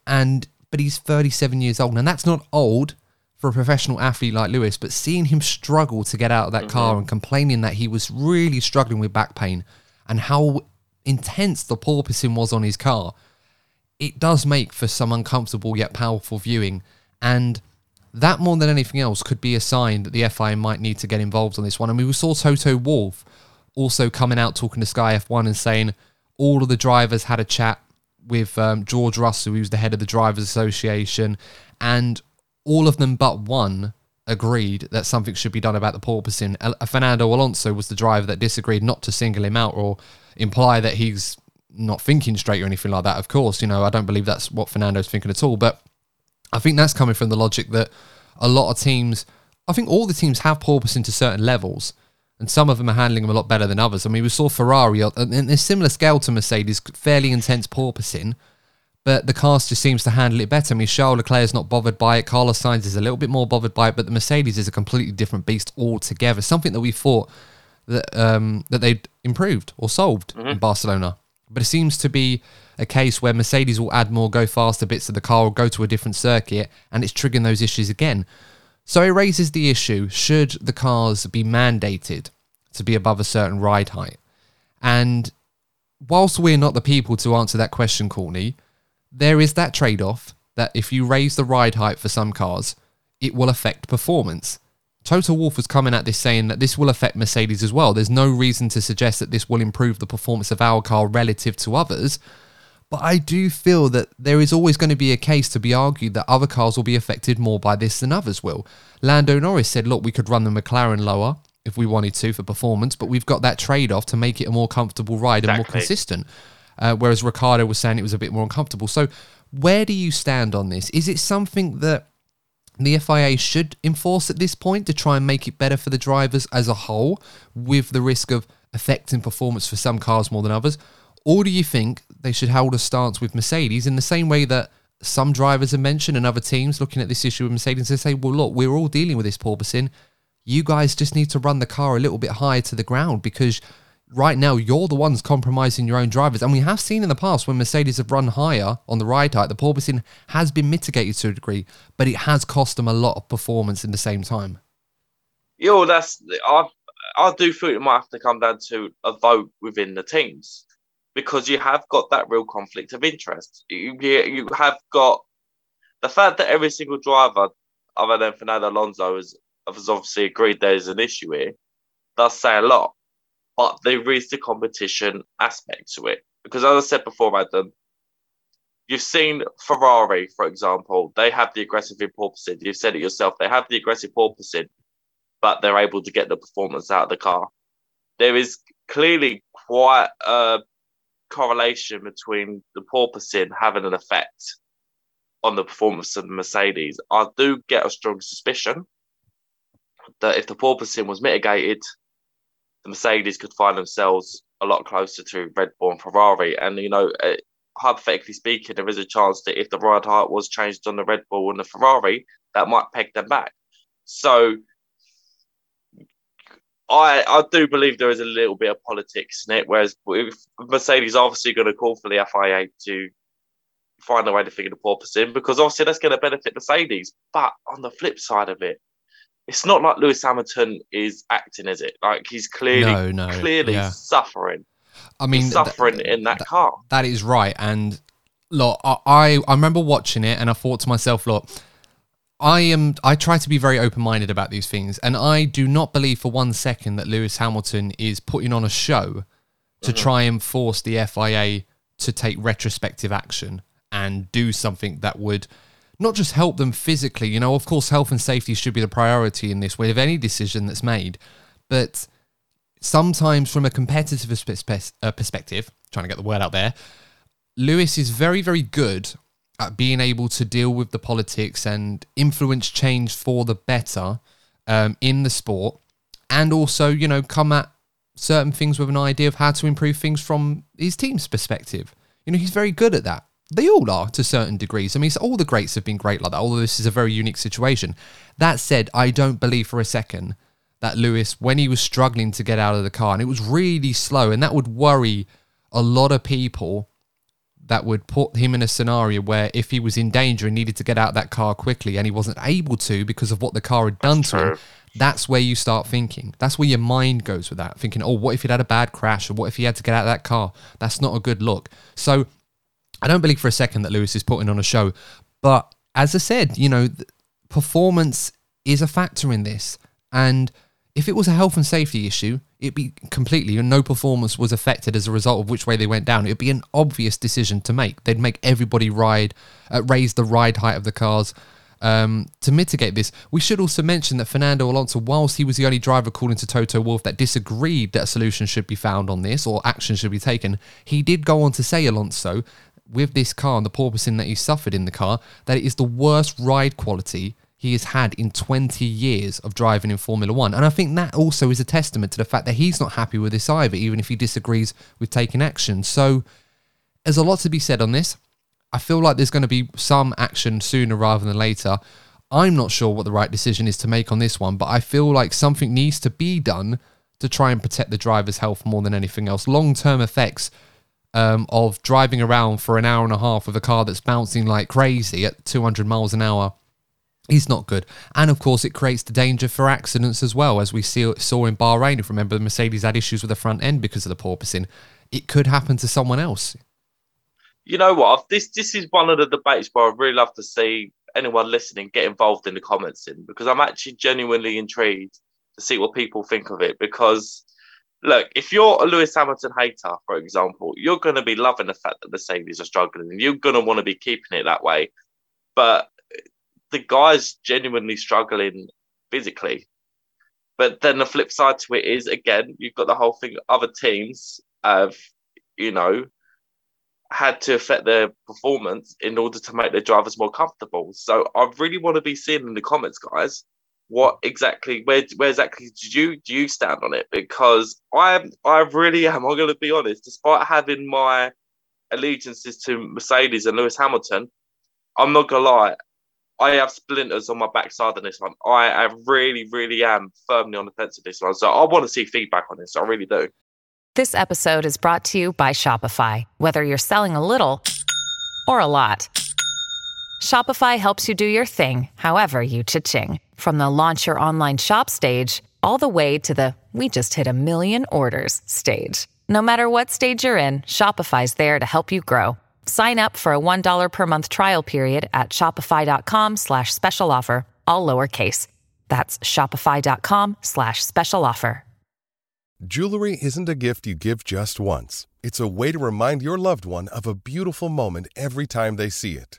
and but he's 37 years old and that's not old for a professional athlete like Lewis, but seeing him struggle to get out of that mm-hmm. car and complaining that he was really struggling with back pain and how intense the porpoising was on his car, it does make for some uncomfortable yet powerful viewing. And that more than anything else could be a sign that the FIA might need to get involved on this one. I mean, we saw Toto Wolff also coming out talking to Sky F1 and saying all of the drivers had a chat with um, George Russell, who's the head of the Drivers Association, and all of them but one agreed that something should be done about the porpoising. Uh, Fernando Alonso was the driver that disagreed, not to single him out or imply that he's not thinking straight or anything like that. Of course, you know, I don't believe that's what Fernando's thinking at all. But I think that's coming from the logic that a lot of teams, I think all the teams have porpoising to certain levels. And some of them are handling them a lot better than others. I mean, we saw Ferrari, uh, in a similar scale to Mercedes, fairly intense porpoising but the cast just seems to handle it better. I mean, Charles Leclerc is not bothered by it. Carlos Sainz is a little bit more bothered by it, but the Mercedes is a completely different beast altogether. Something that we thought that um, that they'd improved or solved mm-hmm. in Barcelona, but it seems to be a case where Mercedes will add more go faster bits of the car or go to a different circuit, and it's triggering those issues again. So it raises the issue: should the cars be mandated to be above a certain ride height? And whilst we're not the people to answer that question, Courtney there is that trade off that if you raise the ride height for some cars, it will affect performance. Toto Wolff was coming at this saying that this will affect Mercedes as well. There's no reason to suggest that this will improve the performance of our car relative to others. But I do feel that there is always going to be a case to be argued that other cars will be affected more by this than others will. Lando Norris said, look, we could run the McLaren lower if we wanted to for performance, but we've got that trade off to make it a more comfortable ride exactly. and more consistent uh, whereas Ricciardo was saying it was a bit more uncomfortable. So, where do you stand on this? Is it something that the FIA should enforce at this point to try and make it better for the drivers as a whole, with the risk of affecting performance for some cars more than others? Or do you think they should hold a stance with Mercedes in the same way that some drivers have mentioned and other teams looking at this issue with Mercedes and say, well, look, we're all dealing with this porpoising. You guys just need to run the car a little bit higher to the ground because right now you're the ones compromising your own drivers. And we have seen in the past when Mercedes have run higher on the ride height, the porpoising has been mitigated to a degree, but it has cost them a lot of performance in the same time.
Yo, that's I I do think it might have to come down to a vote within the teams because you have got that real conflict of interest. You you have got the fact that every single driver, other than Fernando Alonso, has, has obviously agreed there is an issue here, does say a lot but there is the competition aspect to it. Because as I said before, Adam, you've seen Ferrari, for example, they have the aggressive porpoising. You've said it yourself, they have the aggressive porpoising, but they're able to get the performance out of the car. there is clearly quite a correlation between the porpoising having an effect on the performance of the Mercedes. I do get a strong suspicion that if the porpoising was mitigated, the Mercedes could find themselves a lot closer to Red Bull and Ferrari. And, you know, uh, hypothetically speaking, there is a chance that if the ride height was changed on the Red Bull and the Ferrari, that might peg them back. So I I do believe there is a little bit of politics in it. Whereas Mercedes obviously going to call for the FIA to find a way to figure the porpoise in because obviously that's going to benefit Mercedes. But on the flip side of it, it's not like Lewis Hamilton is acting, is it? Like he's clearly
No, no,
clearly
yeah.
suffering.
I mean,
he's
th-
suffering in that
th-
car.
That is right. And look, I, I remember watching it and I thought to myself, look, I am I try to be very open minded about these things, and I do not believe for one second that Lewis Hamilton is putting on a show to mm-hmm. try and force the FIA to take retrospective action and do something that would not just help them physically, you know, of course health and safety should be the priority in this with any decision that's made, but sometimes from a competitive uh, perspective, trying to get the word out there, Lewis is very, very good at being able to deal with the politics and influence change for the better um, in the sport, and also, you know, come at certain things with an idea of how to improve things from his team's perspective. You know, he's very good at that. They all are to certain degrees. I mean, all the greats have been great like that, although this is a very unique situation. That said, I don't believe for a second that Lewis, when he was struggling to get out of the car, and it was really slow, and that would worry a lot of people that would put him in a scenario where if he was in danger and needed to get out of that car quickly and he wasn't able to because of what the car had done to him, that's where you start thinking. That's where your mind goes with that. Thinking, oh, what if he'd had a bad crash or what if he had to get out of that car? That's not a good look. So I don't believe for a second that Lewis is putting on a show. But as I said, you know, performance is a factor in this. And if it was a health and safety issue, it'd be completely, and no performance was affected as a result of which way they went down. It'd be an obvious decision to make. They'd make everybody ride, uh, raise the ride height of the cars um, to mitigate this. We should also mention that Fernando Alonso, whilst he was the only driver, according to Toto Wolff, that disagreed that a solution should be found on this or action should be taken, he did go on to say, Alonso, with this car and the porpoising that he suffered in the car, that it is the worst ride quality he has had in 20 years of driving in Formula One. And I think that also is a testament to the fact that he's not happy with this either, even if he disagrees with taking action. So there's a lot to be said on this. I feel like there's going to be some action sooner rather than later. I'm not sure what the right decision is to make on this one, but I feel like something needs to be done to try and protect the driver's health more than anything else. Long term effects um, of driving around for an hour and a half with a car that's bouncing like crazy at 200 miles an hour is not good. And of course, it creates the danger for accidents as well, as we see, saw in Bahrain. If remember, the Mercedes had issues with the front end because of the porpoising. It could happen to someone else.
You know what? This this is one of the debates where I'd really love to see anyone listening get involved in the comments in because I'm actually genuinely intrigued to see what people think of it. Because look, if you're a Lewis Hamilton hater, for example, you're going to be loving the fact that Mercedes are struggling, and you're going to want to be keeping it that way. But the guy's genuinely struggling physically. But then the flip side to it is again, you've got the whole thing. Other teams have, you know, had to affect their performance in order to make their drivers more comfortable. So I really want to be seeing in the comments, guys, what exactly where where exactly do you do you stand on it? Because I I really am. I'm going to be honest. Despite having my allegiances to Mercedes and Lewis Hamilton, I'm not gonna lie. I have splinters on my backside on this one. I, I really, really am firmly on the fence with this one. So I want to see feedback on this. I really do.
This episode is brought to you by Shopify. Whether you're selling a little or a lot, Shopify helps you do your thing, however you cha-ching. From the launch your online shop stage, all the way to the we just hit a million orders stage. No matter what stage you're in, Shopify's there to help you grow. Sign up for a $1 per month trial period at shopify.com slash special offer, all lowercase. That's shopify.com slash special offer.
Jewelry isn't a gift you give just once. It's a way to remind your loved one of a beautiful moment every time they see it.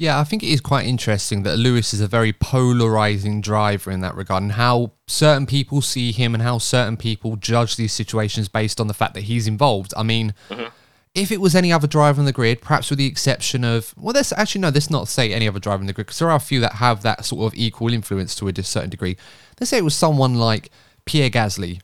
Yeah, I think it is quite interesting that Lewis is a very polarizing driver in that regard, and how certain people see him and how certain people judge these situations based on the fact that he's involved. I mean, mm-hmm. if it was any other driver on the grid, perhaps with the exception of, well, let's actually no, let's not say any other driver on the grid because there are a few that have that sort of equal influence to a certain degree. Let's say it was someone like Pierre Gasly,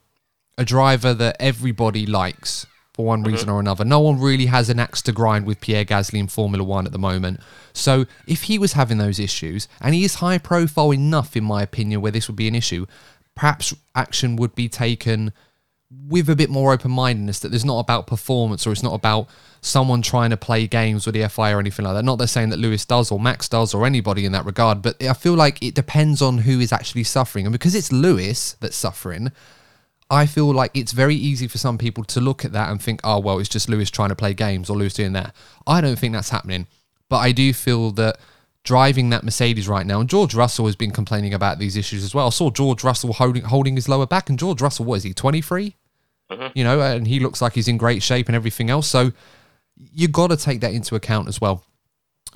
a driver that everybody likes for one mm-hmm. reason or another. No one really has an axe to grind with Pierre Gasly in Formula One at the moment. So if he was having those issues, and he is high profile enough, in my opinion, where this would be an issue, perhaps action would be taken with a bit more open mindedness that there's not about performance or it's not about someone trying to play games with the FI or anything like that. Not that saying that Lewis does or Max does or anybody in that regard, but I feel like it depends on who is actually suffering. And because it's Lewis that's suffering, I feel like it's very easy for some people to look at that and think, oh, well, it's just Lewis trying to play games or Lewis doing that. I don't think that's happening. But I do feel that driving that Mercedes right now, and George Russell has been complaining about these issues as well. I saw George Russell holding holding his lower back, and George Russell, what is he, 23? Mm-hmm. You know, and he looks like he's in great shape and everything else. So you got to take that into account as well.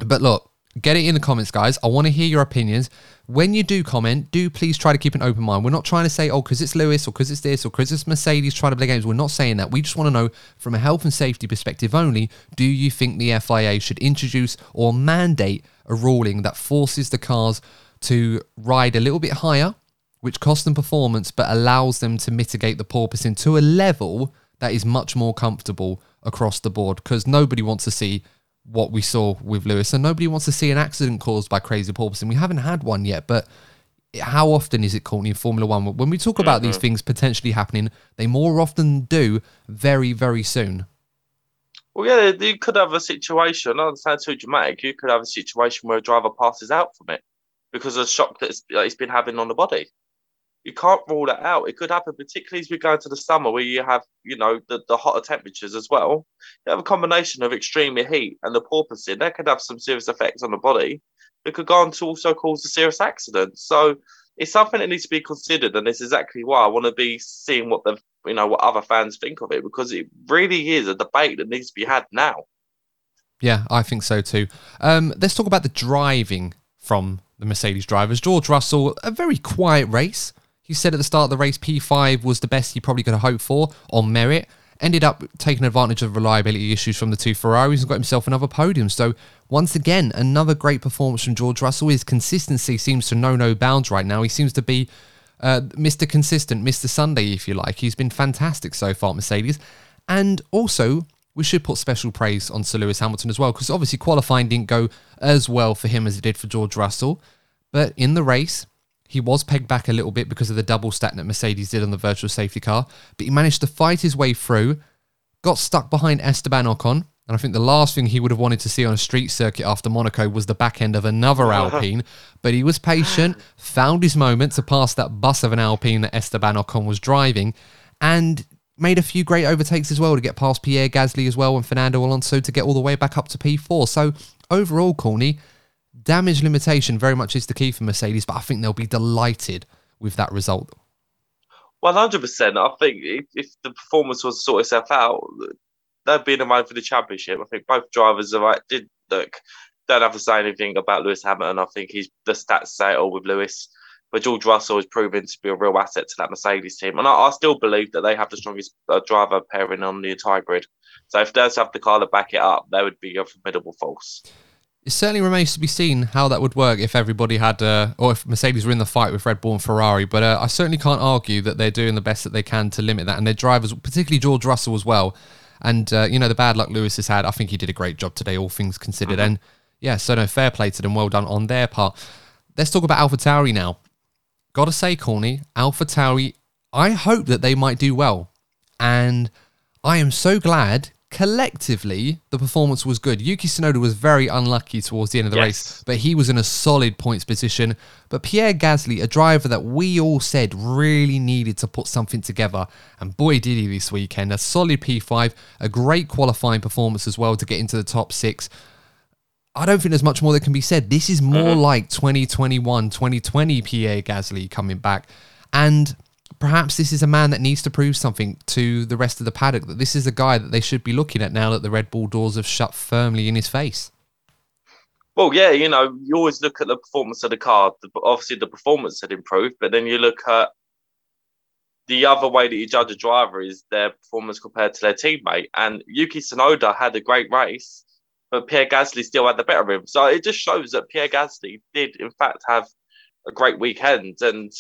But look, get it in the comments, guys. I want to hear your opinions. When you do comment, do please try to keep an open mind. We're not trying to say, oh, because it's Lewis or because it's this or because it's Mercedes trying to play games. We're not saying that. We just want to know from a health and safety perspective only do you think the FIA should introduce or mandate a ruling that forces the cars to ride a little bit higher, which costs them performance but allows them to mitigate the porpoising to a level that is much more comfortable across the board? Because nobody wants to see what we saw with Lewis, and nobody wants to see an accident caused by crazy porpoising. We haven't had one yet, but how often is it, Courtney, in Formula One? When we talk about mm-hmm. these things potentially happening, they more often do very, very soon.
Well, yeah, you could have a situation. I understand too dramatic. You could have a situation where a driver passes out from it because of the shock that it's, that it's been having on the body. You can't rule that out. It could happen, particularly as we go into the summer, where you have, you know, the, the hotter temperatures as well. You have a combination of extreme heat and the porpoising. That could have some serious effects on the body. It could go on to also cause a serious accident. So it's something that needs to be considered, and it's exactly why I want to be seeing what the you know what other fans think of it because it really is a debate that needs to be had now.
Yeah, I think so too. Um, let's talk about the driving from the Mercedes drivers. George Russell, a very quiet race. He said at the start of the race P5 was the best he probably could have hoped for on merit. Ended up taking advantage of reliability issues from the two Ferraris and got himself another podium. So, once again, another great performance from George Russell. His consistency seems to know no bounds right now. He seems to be uh, Mr. Consistent, Mr. Sunday, if you like. He's been fantastic so far, Mercedes. And also, we should put special praise on Sir Lewis Hamilton as well, because obviously qualifying didn't go as well for him as it did for George Russell. But in the race, he was pegged back a little bit because of the double stack that Mercedes did on the virtual safety car, but he managed to fight his way through, got stuck behind Esteban Ocon. And I think the last thing he would have wanted to see on a street circuit after Monaco was the back end of another Alpine. But he was patient, found his moment to pass that bus of an Alpine that Esteban Ocon was driving, and made a few great overtakes as well to get past Pierre Gasly as well and Fernando Alonso to get all the way back up to P4. So overall, Corny, damage limitation very much is the key for Mercedes, but I think they'll be delighted with that result.
Well, One hundred percent. I think if, if the performance was to sort itself out, they'd be in the mind for the championship. I think both drivers are right. Did look don't have to say anything about Lewis Hamilton. I think he's the stats say it all with Lewis. But George Russell is proven to be a real asset to that Mercedes team, and I, I still believe that they have the strongest uh, driver pairing on the entire grid. So if they have the car to back it up, they would be a formidable force.
It certainly remains to be seen how that would work if everybody had, uh, or if Mercedes were in the fight with Red Bull and Ferrari. But uh, I certainly can't argue that they're doing the best that they can to limit that, and their drivers, particularly George Russell as well. And uh, you know the bad luck Lewis has had, I think he did a great job today, all things considered. And yeah, so no fair play to them, well done on their part. Let's talk about Alpha Tauri now. Gotta say, Corny, Alpha Tauri, I hope that they might do well, and I am so glad collectively, the performance was good. Yuki Tsunoda was very unlucky towards the end of the
Yes.
race, but he was in a solid points position. But Pierre Gasly, a driver that we all said really needed to put something together, and boy did he this weekend. A solid P5, a great qualifying performance as well to get into the top six. I don't think there's much more that can be said. This is more mm-hmm. like 2021, 2020 Pierre Gasly coming back. And perhaps this is a man that needs to prove something to the rest of the paddock that this is a guy that they should be looking at now that the Red Bull doors have shut firmly in his face.
Well, yeah, you know, you always look at the performance of the car. Obviously, the performance had improved, but then you look at the other way that you judge a driver is their performance compared to their teammate. And Yuki Tsunoda had a great race, but Pierre Gasly still had the better of him. So it just shows that Pierre Gasly did, in fact, have a great weekend. And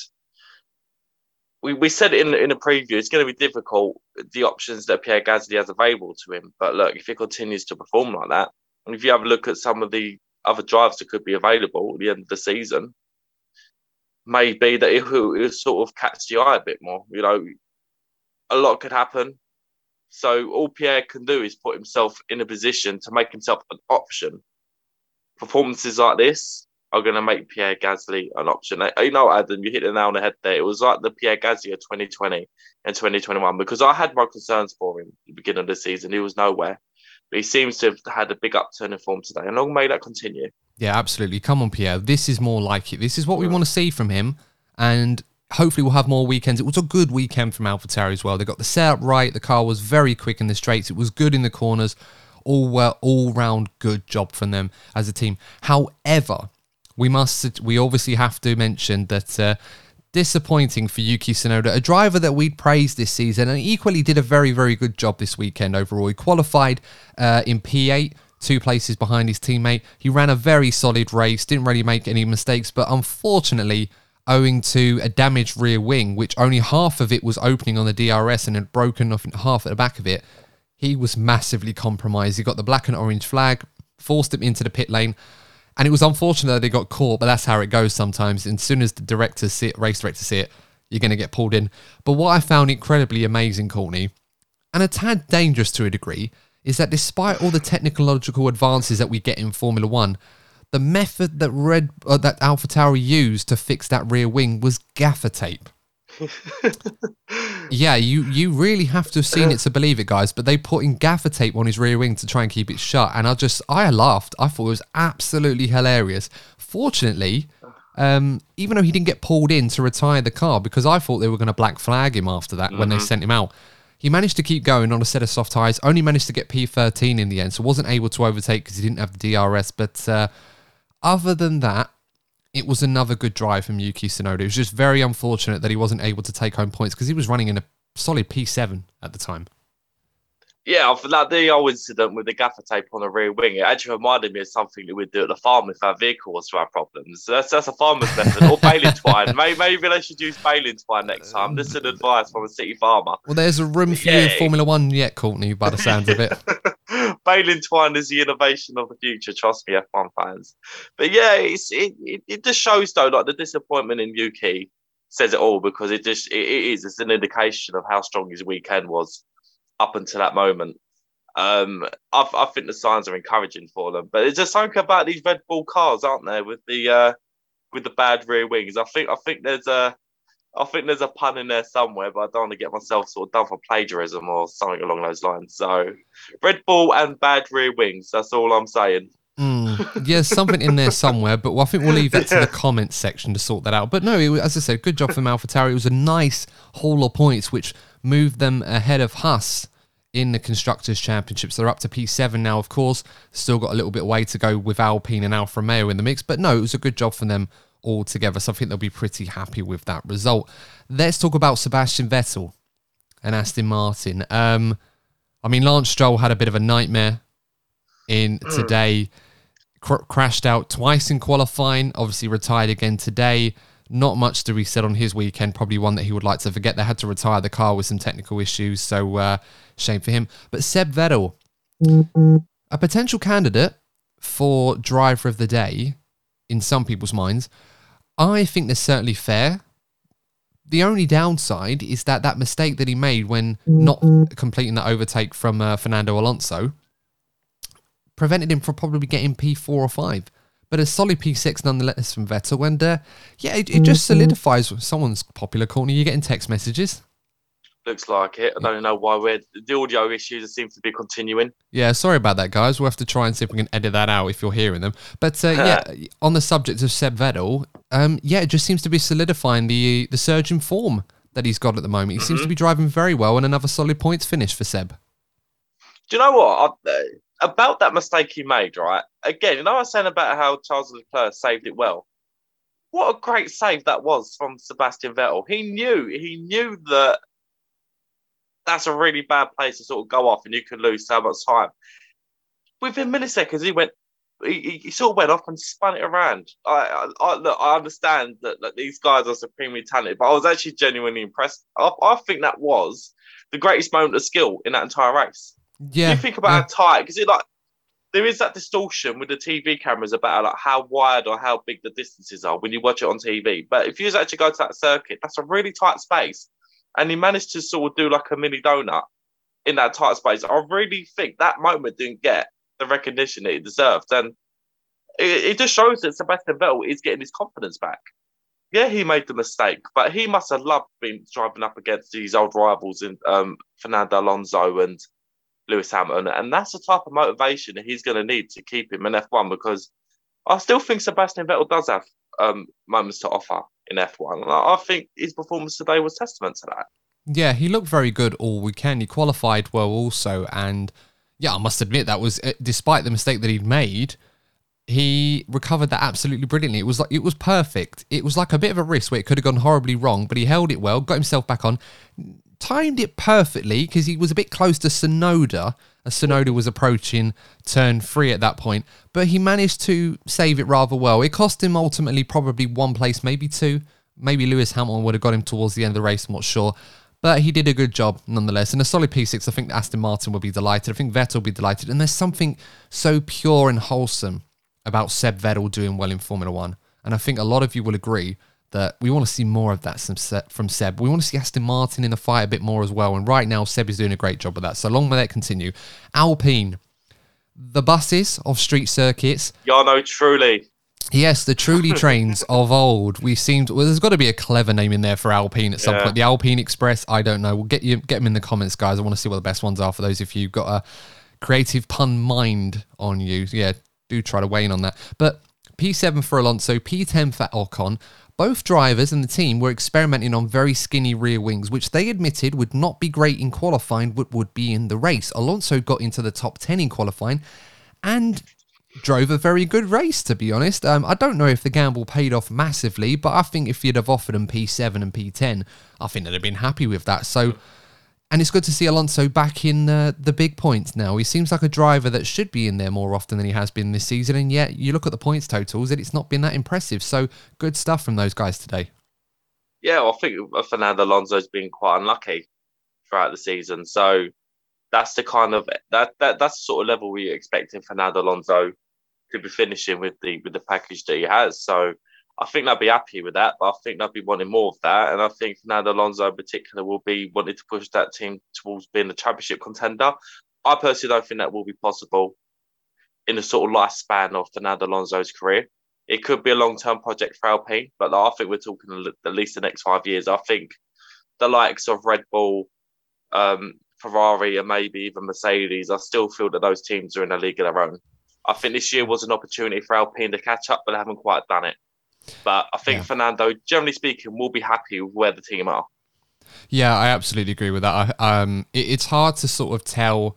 we, we said in, in a preview, it's going to be difficult, the options that Pierre Gasly has available to him. But look, if he continues to perform like that, and if you have a look at some of the other drives that could be available at the end of the season, maybe that it will, sort of catch the eye a bit more. You know, a lot could happen. So all Pierre can do is put himself in a position to make himself an option. Performances like this are going to make Pierre Gasly an option. Uh, You know, Adam, you hit the nail on the head there. It was like the Pierre Gasly of 2020 and 2021 because I had my concerns for him at the beginning of the season. He was nowhere. But he seems to have had a big upturn in form today. And long may that continue.
Yeah, absolutely. Come on, Pierre. This is more like it. This is what we want to see from him. And hopefully we'll have more weekends. It was a good weekend from AlphaTauri as well. They got the setup right. The car was very quick in the straights. It was good in the corners. All were all round good job from them as a team. However, we must we obviously have to mention that uh, disappointing for Yuki Tsunoda, a driver that we'd praised this season and equally did a very very good job this weekend overall. He qualified uh, in P8 two places behind his teammate. He ran a very solid race, didn't really make any mistakes, but unfortunately, owing to a damaged rear wing, which only half of it was opening on the DRS and had broken off half at the back of it, he was massively compromised. He got the black and orange flag, forced him into the pit lane. And it was unfortunate that they got caught, but that's how it goes sometimes. And as soon as the directors see it, race directors see it, you're going to get pulled in. But what I found incredibly amazing, Courtney, and a tad dangerous to a degree, is that despite all the technological advances that we get in Formula One, the method that Red uh, that AlphaTauri used to fix that rear wing was gaffer tape. yeah, you you really have to have seen it to believe it, guys. But they put in gaffer tape on his rear wing to try and keep it shut, and I just I laughed. I thought it was absolutely hilarious. Fortunately, um, even though he didn't get pulled in to retire the car, because I thought they were going to black flag him after that when they sent him out. He managed to keep going on a set of soft tyres, only managed to get P13 in the end, so wasn't able to overtake because he didn't have the DRS. But uh, other than that, it was another good drive from Yuki Tsunoda. It was just very unfortunate that he wasn't able to take home points because he was running in a solid P7 at the time.
Yeah, for that the old incident with the gaffer tape on the rear wing, it actually reminded me of something that we'd do at the farm if our vehicle was to have problems. So that's that's a farmer's method, or baling twine. Maybe, maybe they should use baling twine next time. This is an um, advice from a city farmer.
Well, there's a room for you in Formula One yet, Courtney, by the sounds of it.
Baling twine is the innovation of the future. Trust me, F1 fans. But yeah, it's, it, it it just shows though, like the disappointment in Yuki says it all because it just it, it is. It's an indication of how strong his weekend was up until that moment. Um, I, I think the signs are encouraging for them, but it's just something about these Red Bull cars, aren't there, with the uh, with the bad rear wings. I think I think there's a I think there's a pun in there somewhere, but I don't want to get myself sort of done for plagiarism or something along those lines. So, Red Bull and bad rear wings. That's all I'm saying.
Mm, yeah, something in there somewhere, but I think we'll leave that to the comments section to sort that out. But no, was- as I said, good job from AlphaTauri. It was a nice haul of points, which moved them ahead of Haas in the Constructors' Championship. So they're up to P7 now, of course. Still got a little bit way to go with Alpine and Alfa Romeo in the mix, but no, it was a good job for them all together. So I think they'll be pretty happy with that result. Let's talk about Sebastian Vettel and Aston Martin. Um, I mean, Lance Stroll had a bit of a nightmare in today. Cr- crashed out twice in qualifying. Obviously, retired again today. Not much to said on his weekend. Probably one that he would like to forget. They had to retire the car with some technical issues, so uh, shame for him. But Seb Vettel, a potential candidate for driver of the day in some people's minds. I think they're certainly fair the only downside is that that mistake that he made when not completing that overtake from uh, Fernando Alonso prevented him from probably getting P4 or 5. But a solid P6 nonetheless from Vettel. And uh, yeah, it, it just solidifies someone's popular corner. You're getting text messages.
Looks like it. I don't know why we're the audio issues seem to be continuing.
Yeah, sorry about that, guys. We'll have to try and see if we can edit that out if you're hearing them. But uh, yeah, on the subject of Seb Vettel, um, yeah, it just seems to be solidifying the the surge in form that he's got at the moment. He seems to be driving very well, and another solid points finish for Seb.
Do you know what? I, uh, about that mistake he made, right? Again, you know, I was saying about how Charles Leclerc saved it well. What a great save that was from Sebastian Vettel. He knew, he knew that that's a really bad place to sort of go off and you could lose so much time. Within milliseconds, he went, he, he sort of went off and spun it around. I, I, look, I understand that, that these guys are supremely talented, but I was actually genuinely impressed. I, I think that was the greatest moment of skill in that entire race.
Yeah,
you think about
yeah.
how tight because it like there is that distortion with the TV cameras about like how wide or how big the distances are when you watch it on TV. But if you actually go to that circuit, that's a really tight space, and he managed to sort of do like a mini donut in that tight space. I really think that moment didn't get the recognition that it deserved, and it, it just shows that Sebastian Vettel is getting his confidence back. Yeah, he made the mistake, but he must have loved being driving up against these old rivals in um, Fernando Alonso and Lewis Hamilton, and that's the type of motivation that he's going to need to keep him in F1 because I still think Sebastian Vettel does have um, moments to offer in F1, and I think his performance today was testament to that.
Yeah, he looked very good all weekend. He qualified well also, and yeah, I must admit that was uh, despite the mistake that he'd made. He recovered that absolutely brilliantly. It was like it was perfect. It was like a bit of a risk where it could have gone horribly wrong, but he held it well, got himself back on, timed it perfectly because he was a bit close to Tsunoda as Tsunoda was approaching turn three at that point. But he managed to save it rather well. It cost him ultimately probably one place, maybe two. Maybe Lewis Hamilton would have got him towards the end of the race, I'm not sure. But he did a good job nonetheless. And a solid P6, I think Aston Martin will be delighted. I think Vettel will be delighted. And there's something so pure and wholesome about Seb Vettel doing well in Formula One. And I think a lot of you will agree that we want to see more of that from Seb. We want to see Aston Martin in the fight a bit more as well. And right now, Seb is doing a great job with that. So long may that continue. Alpine, the buses of street circuits.
Y'all know truly.
Yes, the truly trains of old. We seemed well. There's got to be a clever name in there for Alpine at some
Yeah.
point. The Alpine Express. I don't know. We'll get you get them in the comments, guys. I want to see what the best ones are for those if you've got a creative pun mind on you. Yeah, do try to weigh in on that. But P7 for Alonso, P10 for Ocon. Both drivers and the team were experimenting on very skinny rear wings, which they admitted would not be great in qualifying, but would be in the race. Alonso got into the top 10 in qualifying and drove a very good race, to be honest. Um, I don't know if the gamble paid off massively, but I think if you'd have offered them P7 and P10, I think they'd have been happy with that. So, and it's good to see Alonso back in uh, the big points now. He seems like a driver that should be in there more often than he has been this season, and yet you look at the points totals, and it's not been that impressive. So, good stuff from those guys today.
Yeah, I think Fernando Alonso's been quite unlucky throughout the season. So that's the kind of that, that that's the sort of level we're expecting Fernando Alonso to be finishing with the with the package that he has. So I think they'll be happy with that, but I think they'll be wanting more of that. And I think Fernando Alonso in particular will be wanting to push that team towards being a championship contender. I personally don't think that will be possible in the sort of lifespan of Fernando Alonso's career. It could be a long term project for Alpine, but I think we're talking at least the next five years. I think the likes of Red Bull, um, Ferrari, and maybe even Mercedes, I still feel that those teams are in a league of their own. I think this year was an opportunity for Alpine to catch up, but they haven't quite done it. But I think
Yeah.
Fernando, generally speaking, will be happy with where the team are.
Yeah, I absolutely agree with that. I, um, it, it's hard to sort of tell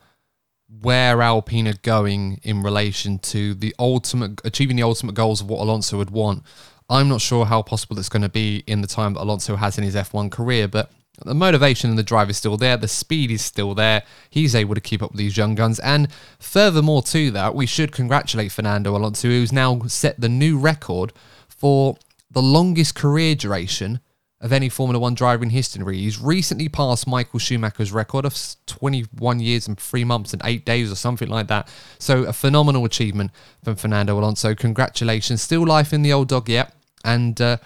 where Alpine are going in relation to the ultimate achieving the ultimate goals of what Alonso would want. I'm not sure how possible it's going to be in the time that Alonso has in his F1 career, but the motivation and the drive is still there. The speed is still there. He's able to keep up with these young guns. And furthermore to that, we should congratulate Fernando Alonso, who's now set the new record for the longest career duration of any Formula One driver in history. He's recently passed Michael Schumacher's record of 21 years and three months and eight days or something like that. So a phenomenal achievement from Fernando Alonso. Congratulations. Still life in the old dog yet. And uh,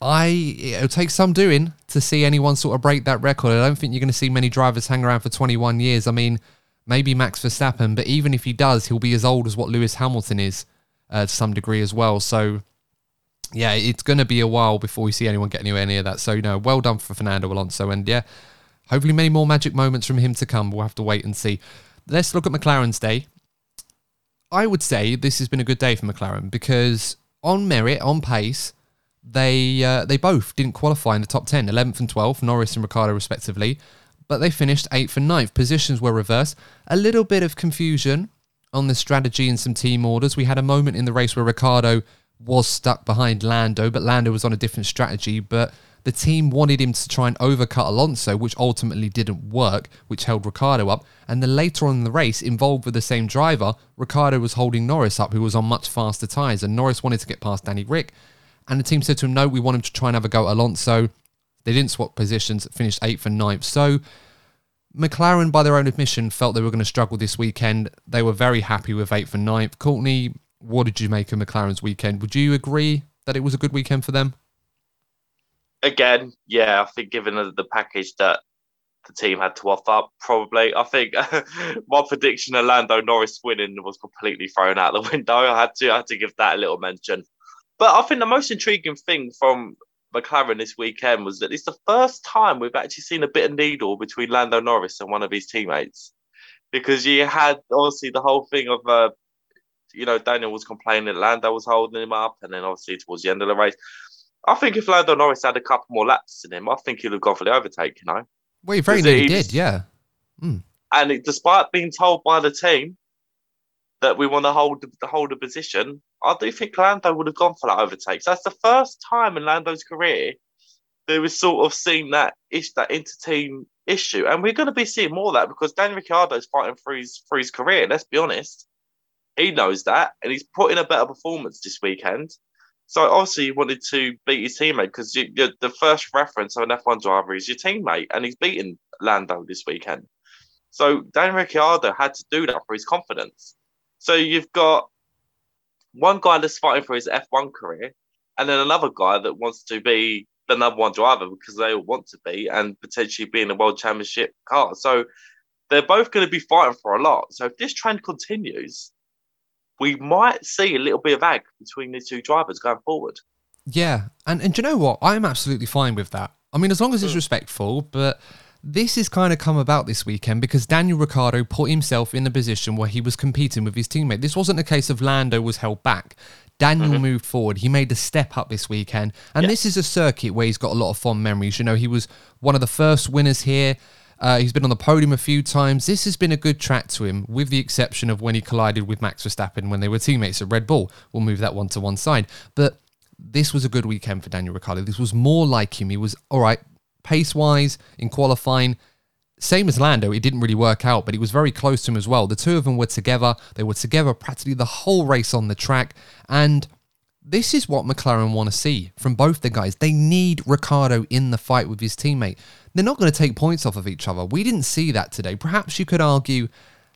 I it'll take some doing to see anyone sort of break that record. I don't think you're going to see many drivers hang around for 21 years. I mean, maybe Max Verstappen, but even if he does, he'll be as old as what Lewis Hamilton is uh, to some degree as well. So, yeah, it's going to be a while before we see anyone get anywhere near that. So, you know, well done for Fernando Alonso, and yeah, hopefully many more magic moments from him to come. We'll have to wait and see. Let's look at McLaren's day. I would say this has been a good day for McLaren because on merit, on pace, they uh, they both didn't qualify in the top 10, 11th and 12th, Norris and Ricciardo respectively, but they finished 8th and 9th. Positions were reversed. A little bit of confusion on the strategy and some team orders. We had a moment in the race where Ricciardo was stuck behind Lando, but Lando was on a different strategy, but the team wanted him to try and overcut Alonso, which ultimately didn't work, which held Ricciardo up. And then later on in the race, involved with the same driver, Ricciardo was holding Norris up, who was on much faster tyres. And Norris wanted to get past Danny Ric. And the team said to him, no, we want him to try and have a go at Alonso. They didn't swap positions, finished 8th and 9th. So McLaren, by their own admission, felt they were going to struggle this weekend. They were very happy with 8th and 9th. Courtney, what did you make of McLaren's weekend? Would you agree that it was a good weekend for them?
again, yeah, I think given the, package that the team had to offer, probably. I think my prediction of Lando Norris winning was completely thrown out the window. I had to I had to give that a little mention. But I think the most intriguing thing from McLaren this weekend was that it's the first time we've actually seen a bit of needle between Lando Norris and one of his teammates. Because you had obviously the whole thing of uh, you know, Daniel was complaining that Lando was holding him up, and then obviously towards the end of the race, I think if Lando Norris had a couple more laps in him, I think he'd have gone for the overtake, you know.
Well, he very nearly did, yeah. Mm.
And it, despite being told by the team that we want to hold the hold the position, I do think Lando would have gone for that overtake. So that's the first time in Lando's career there was sort of seen that ish that inter-team issue, and we're going to be seeing more of that because Danny Ricciardo's fighting for his for his career. Let's be honest, he knows that, and he's put in a better performance this weekend. So obviously he wanted to beat his teammate because the first reference of an F1 driver is your teammate, and he's beaten Lando this weekend. So Dan Ricciardo had to do that for his confidence. So you've got one guy that's fighting for his F1 career, and then another guy that wants to be the number one driver because they all want to be and potentially be in the world championship car. So they're both going to be fighting for a lot. So if this trend continues, we might see a little bit of ag between the two drivers going forward.
Yeah, and and do you know what? I'm absolutely fine with that. I mean, as long as it's mm. respectful, but this has kind of come about this weekend because Daniel Ricciardo put himself in a position where he was competing with his teammate. This wasn't a case of Lando was held back. Daniel mm-hmm. moved forward. He made a step up this weekend. And yeah. this is a circuit where he's got a lot of fond memories. You know, he was one of the first winners here. Uh, he's been on the podium a few times. This has been a good track to him, with the exception of when he collided with Max Verstappen when they were teammates at Red Bull. We'll move that one to one side. But this was a good weekend for Daniel Ricciardo. This was more like him. He was all right, pace wise in qualifying. Same as Lando, it didn't really work out, but he was very close to him as well. The two of them were together. They were together practically the whole race on the track. And this is what McLaren want to see from both the guys. They need Ricciardo in the fight with his teammate. They're not going to take points off of each other. We didn't see that today. Perhaps you could argue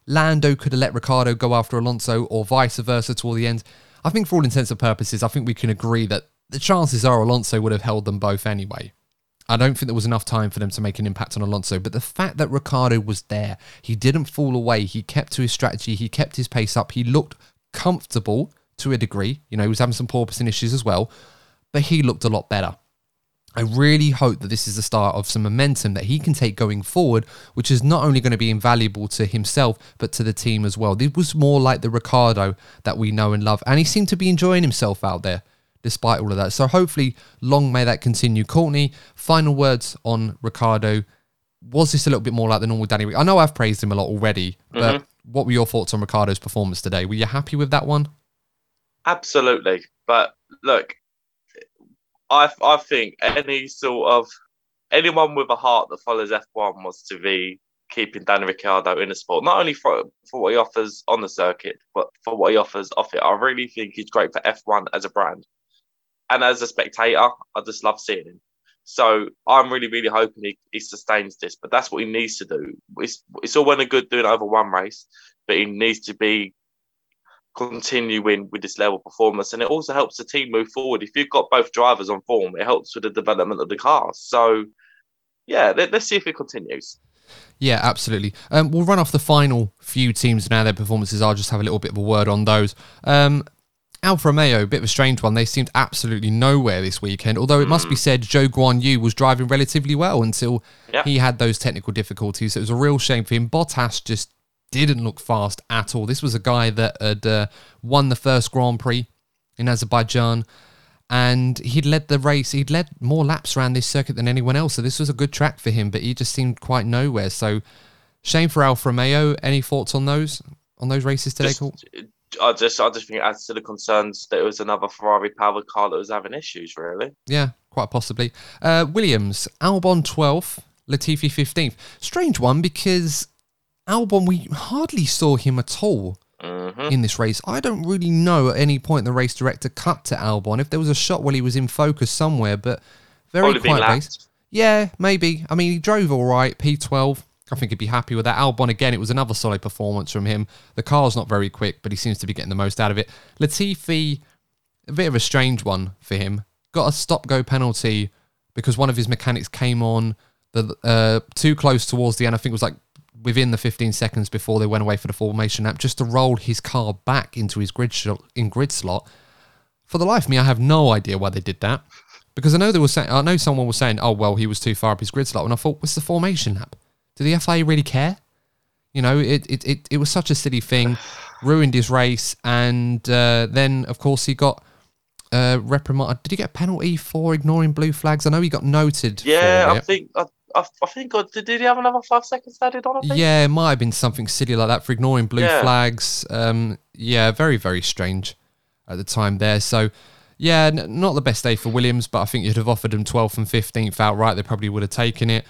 Lando could have let Ricciardo go after Alonso or vice versa toward the end. I think for all intents and purposes, I think we can agree that the chances are Alonso would have held them both anyway. I don't think there was enough time for them to make an impact on Alonso, but the fact that Ricciardo was there, he didn't fall away, he kept to his strategy, he kept his pace up, he looked comfortable to a degree. You know, he was having some porpoising issues as well, but he looked a lot better. I really hope that this is the start of some momentum that he can take going forward, which is not only going to be invaluable to himself, but to the team as well. This was more like the Ricciardo that we know and love, and he seemed to be enjoying himself out there despite all of that. So hopefully, long may that continue. Courtney, final words on Ricciardo. Was this a little bit more like the normal Danny? I know I've praised him a lot already, but mm-hmm. what were your thoughts on Ricciardo's performance today? Were you happy with that one?
Absolutely. But look, I I think any sort of anyone with a heart that follows F1 wants to be keeping Dan Ricciardo in the sport, not only for for what he offers on the circuit, but for what he offers off it. I really think he's great for F1 as a brand. And as a spectator, I just love seeing him. So I'm really, really hoping he, he sustains this. But that's what he needs to do. It's, it's all well and good doing over one race, but he needs to be continuing with this level of performance, and it also helps the team move forward. If you've got both drivers on form, it helps with the development of the car. So, yeah, let, us see if it continues.
Yeah, absolutely. Um, we'll run off the final few teams now. Their performances. I'll just have a little bit of a word on those. Um, Alfa Romeo, a bit of a strange one. They seemed absolutely nowhere this weekend. Although it must be said, Zhou Guanyu was driving relatively well until
Yeah.
he had those technical difficulties. It was a real shame for him. Bottas just didn't look fast at all. This was a guy that had uh, won the first Grand Prix in Azerbaijan, and he'd led the race. He'd led more laps around this circuit than anyone else. So this was a good track for him, but he just seemed quite nowhere. So shame for Alfa Romeo. Any thoughts on those on those races today?
Just-
Cool.
I just, I just think it adds to the concerns that it was another Ferrari powered car that was having issues. Really,
Yeah, quite possibly. Uh, Williams, Albon 12th, Latifi 15th. Strange one because Albon, we hardly saw him at all
hmm
in this race. I don't really know at any point the race director cut to Albon. If there was a shot while he was in focus somewhere, but very
probably
quiet race. Yeah, maybe. I mean, he drove all right, P12. I think he'd be happy with that. Albon, again, it was another solid performance from him. The car's not very quick, but he seems to be getting the most out of it. Latifi, a bit of a strange one for him. Got a stop go penalty because one of his mechanics came on the uh, too close towards the end. I think it was like within the 15 seconds before they went away for the formation lap, just to roll his car back into his grid shot, in grid slot. For the life of me, I have no idea why they did that. Because I know they were saying, I know someone was saying, oh well, he was too far up his grid slot, and I thought, what's the formation lap? Do the FIA really care? You know, it it, it, it was such a silly thing, ruined his race, and uh, then of course he got uh, reprimanded. Did he get a penalty for ignoring blue flags? I know he got noted.
Yeah, I think, I, I, I think, did, did he have another five seconds added on?
Yeah, it might have been something silly like that for ignoring blue
Yeah.
flags. Um, yeah, very, very strange at the time there. So, yeah, n- not the best day for Williams, but I think you'd have offered him 12th and 15th outright. They probably would have taken it.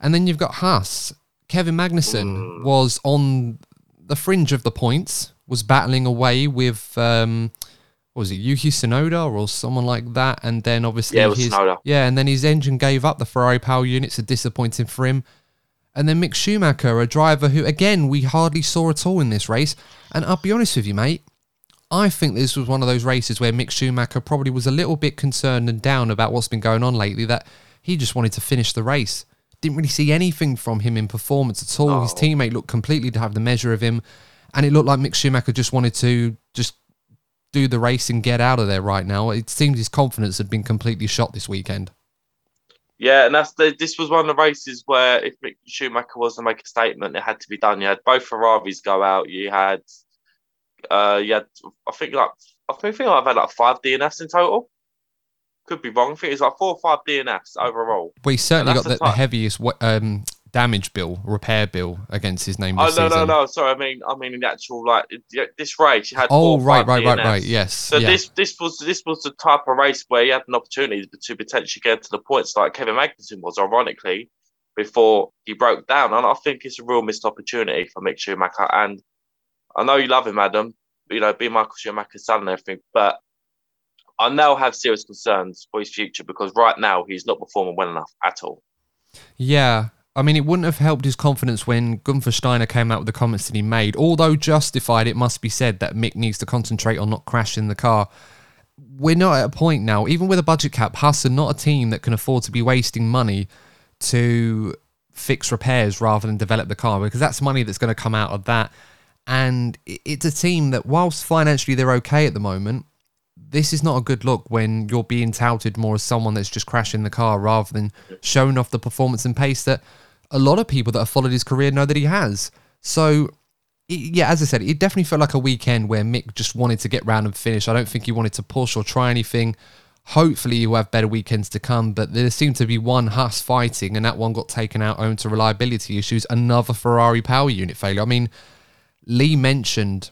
And then you've got Haas. Kevin Magnussen was on the fringe of the points, was battling away with. Um, was it Yuki Tsunoda or someone like that? And then obviously
Yeah,
his yeah, and then his engine gave up. The Ferrari power units are disappointing for him. And then Mick Schumacher, a driver who, again, we hardly saw at all in this race. And I'll be honest with you, mate, I think this was one of those races where Mick Schumacher probably was a little bit concerned and down about what's been going on lately, that he just wanted to finish the race. Didn't really see anything from him in performance at all. His teammate looked completely to have the measure of him. And it looked like Mick Schumacher just wanted to just do the race and get out of there right now. It seems his confidence had been completely shot this weekend.
Yeah, and that's the, this was one of the races where if Mick Schumacher was to make a statement, it had to be done. You had both Ferraris go out. You had, uh, you had, I think like I think I've had like five DNFs in total. Could be wrong. I think it's like four or five DNFs overall.
We certainly got the,
the
heaviest um, damage bill, repair bill against his name
Oh no
season.
no no! Sorry, I mean I mean in the actual like this race you had.
Oh, right, right, right, right. Yes.
So
yeah.
this this was this was the type of race where you had an opportunity to potentially get to the points like Kevin Magnussen was, ironically, before he broke down. And I think it's a real missed opportunity for Mick Schumacher. And I know you love him, Adam. You know, being Michael Schumacher's son and everything, but I now have serious concerns for his future because right now he's not performing well enough at all.
Yeah. I mean, it wouldn't have helped his confidence when Gunther Steiner came out with the comments that he made. Although justified, it must be said that Mick needs to concentrate on not crashing the car. We're not at a point now, even with a budget cap, Haas are not a team that can afford to be wasting money to fix repairs rather than develop the car because that's money that's going to come out of that. And it's a team that, whilst financially they're okay at the moment, this is not a good look when you're being touted more as someone that's just crashing the car rather than showing off the performance and pace that a lot of people that have followed his career know that he has. So, yeah, as I said, it definitely felt like a weekend where Mick just wanted to get round and finish. I don't think he wanted to push or try anything. Hopefully, he'll have better weekends to come, but there seemed to be one Haas fighting, and that one got taken out owing to reliability issues. Another Ferrari power unit failure. I mean, Lee mentioned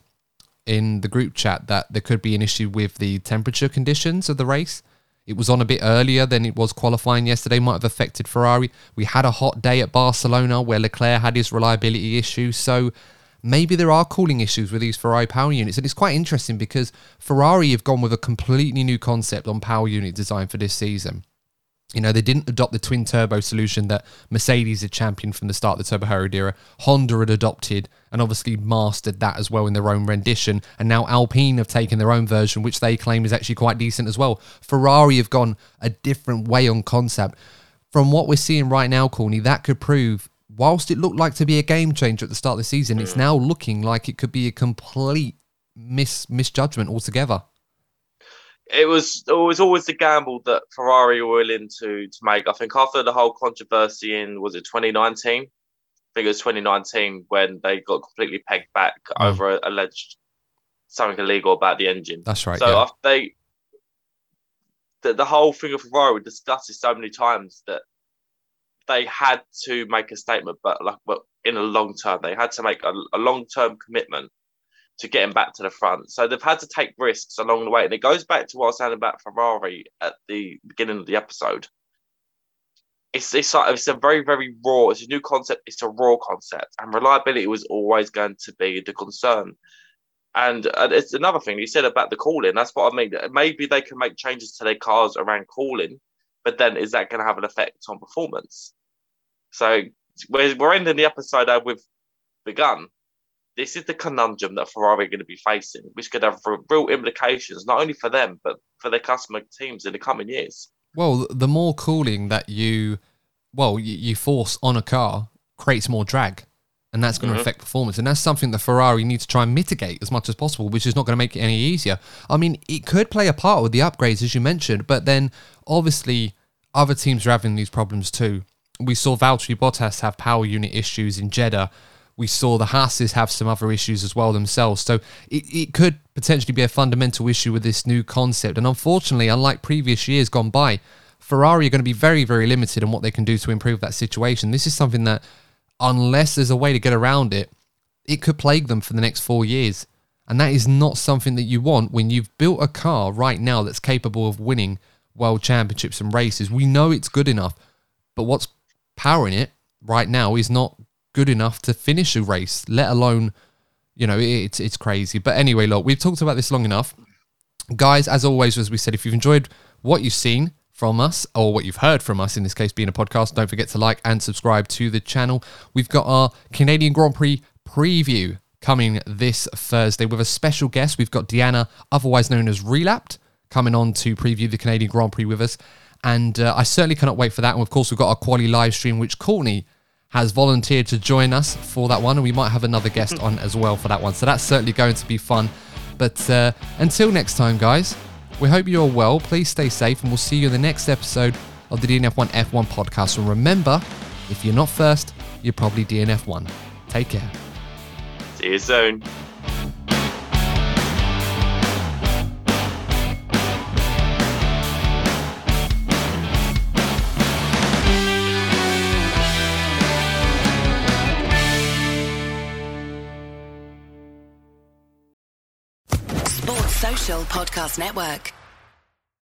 in the group chat that there could be an issue with the temperature conditions of the race. It was on a bit earlier than it was qualifying yesterday, might have affected Ferrari. We had a hot day at Barcelona where Leclerc had his reliability issues. So maybe there are cooling issues with these Ferrari power units. And it's quite interesting because Ferrari have gone with a completely new concept on power unit design for this season. You know, they didn't adopt the twin turbo solution that Mercedes had championed from the start of the Turbo Hybrid era. Honda had adopted and obviously mastered that as well in their own rendition. And now Alpine have taken their own version, which they claim is actually quite decent as well. Ferrari have gone a different way on concept. From what we're seeing right now, Corny, that could prove, whilst it looked like to be a game changer at the start of the season, it's mm. now looking like it could be a complete mis- misjudgment altogether
it was it was always the gamble that Ferrari were willing to to make. I think after the whole controversy in was it 2019? I think it was 2019 when they got completely pegged back mm. over alleged something illegal about the engine.
That's right.
So
yeah.
after they the, the whole thing of Ferrari we discussed it so many times that they had to make a statement, but like but in a long term, they had to make a, a long term commitment to getting back to the front. So they've had to take risks along the way. And it goes back to what I was saying about Ferrari at the beginning of the episode. It's it's like it's a very very raw. It's a new concept. It's a raw concept, and reliability was always going to be the concern. And it's another thing you said about the cooling. That's what I mean. Maybe they can make changes to their cars around cooling, but then is that going to have an effect on performance? So we're, we're ending the episode with begun this is the conundrum that Ferrari are going to be facing, which could have real implications not only for them but for their customer teams in the coming years.
Well, the more cooling that you, well, you force on a car creates more drag, and that's going mm-hmm. to affect performance. And that's something that Ferrari needs to try and mitigate as much as possible, which is not going to make it any easier. I mean, it could play a part with the upgrades, as you mentioned, but then obviously other teams are having these problems too. We saw Valtteri Bottas have power unit issues in Jeddah we saw the Haases have some other issues as well themselves. So it, it could potentially be a fundamental issue with this new concept. And unfortunately, unlike previous years gone by, Ferrari are going to be very, very limited in what they can do to improve that situation. This is something that, unless there's a way to get around it, it could plague them for the next four years. And that is not something that you want when you've built a car right now that's capable of winning world championships and races. We know it's good enough, but what's powering it right now is not good enough to finish a race, let alone, you know, it's it's crazy. But anyway, look, we've talked about this long enough. Guys, as always, as we said, if you've enjoyed what you've seen from us or what you've heard from us, in this case being a podcast, don't forget to like and subscribe to the channel. We've got our Canadian Grand Prix preview coming this Thursday with a special guest. We've got Deanna, otherwise known as Relapped, coming on to preview the Canadian Grand Prix with us. And uh, I certainly cannot wait for that. And of course, we've got our quality live stream, which Courtney has volunteered to join us for that one, and we might have another guest on as well for that one. So that's certainly going to be fun. But uh, until next time, guys, we hope you're well. Please stay safe, and we'll see you in the next episode of the DNF1 F1 podcast. And remember, if you're not first, you're probably DNF1. Take care.
See you soon.
Podcast Network.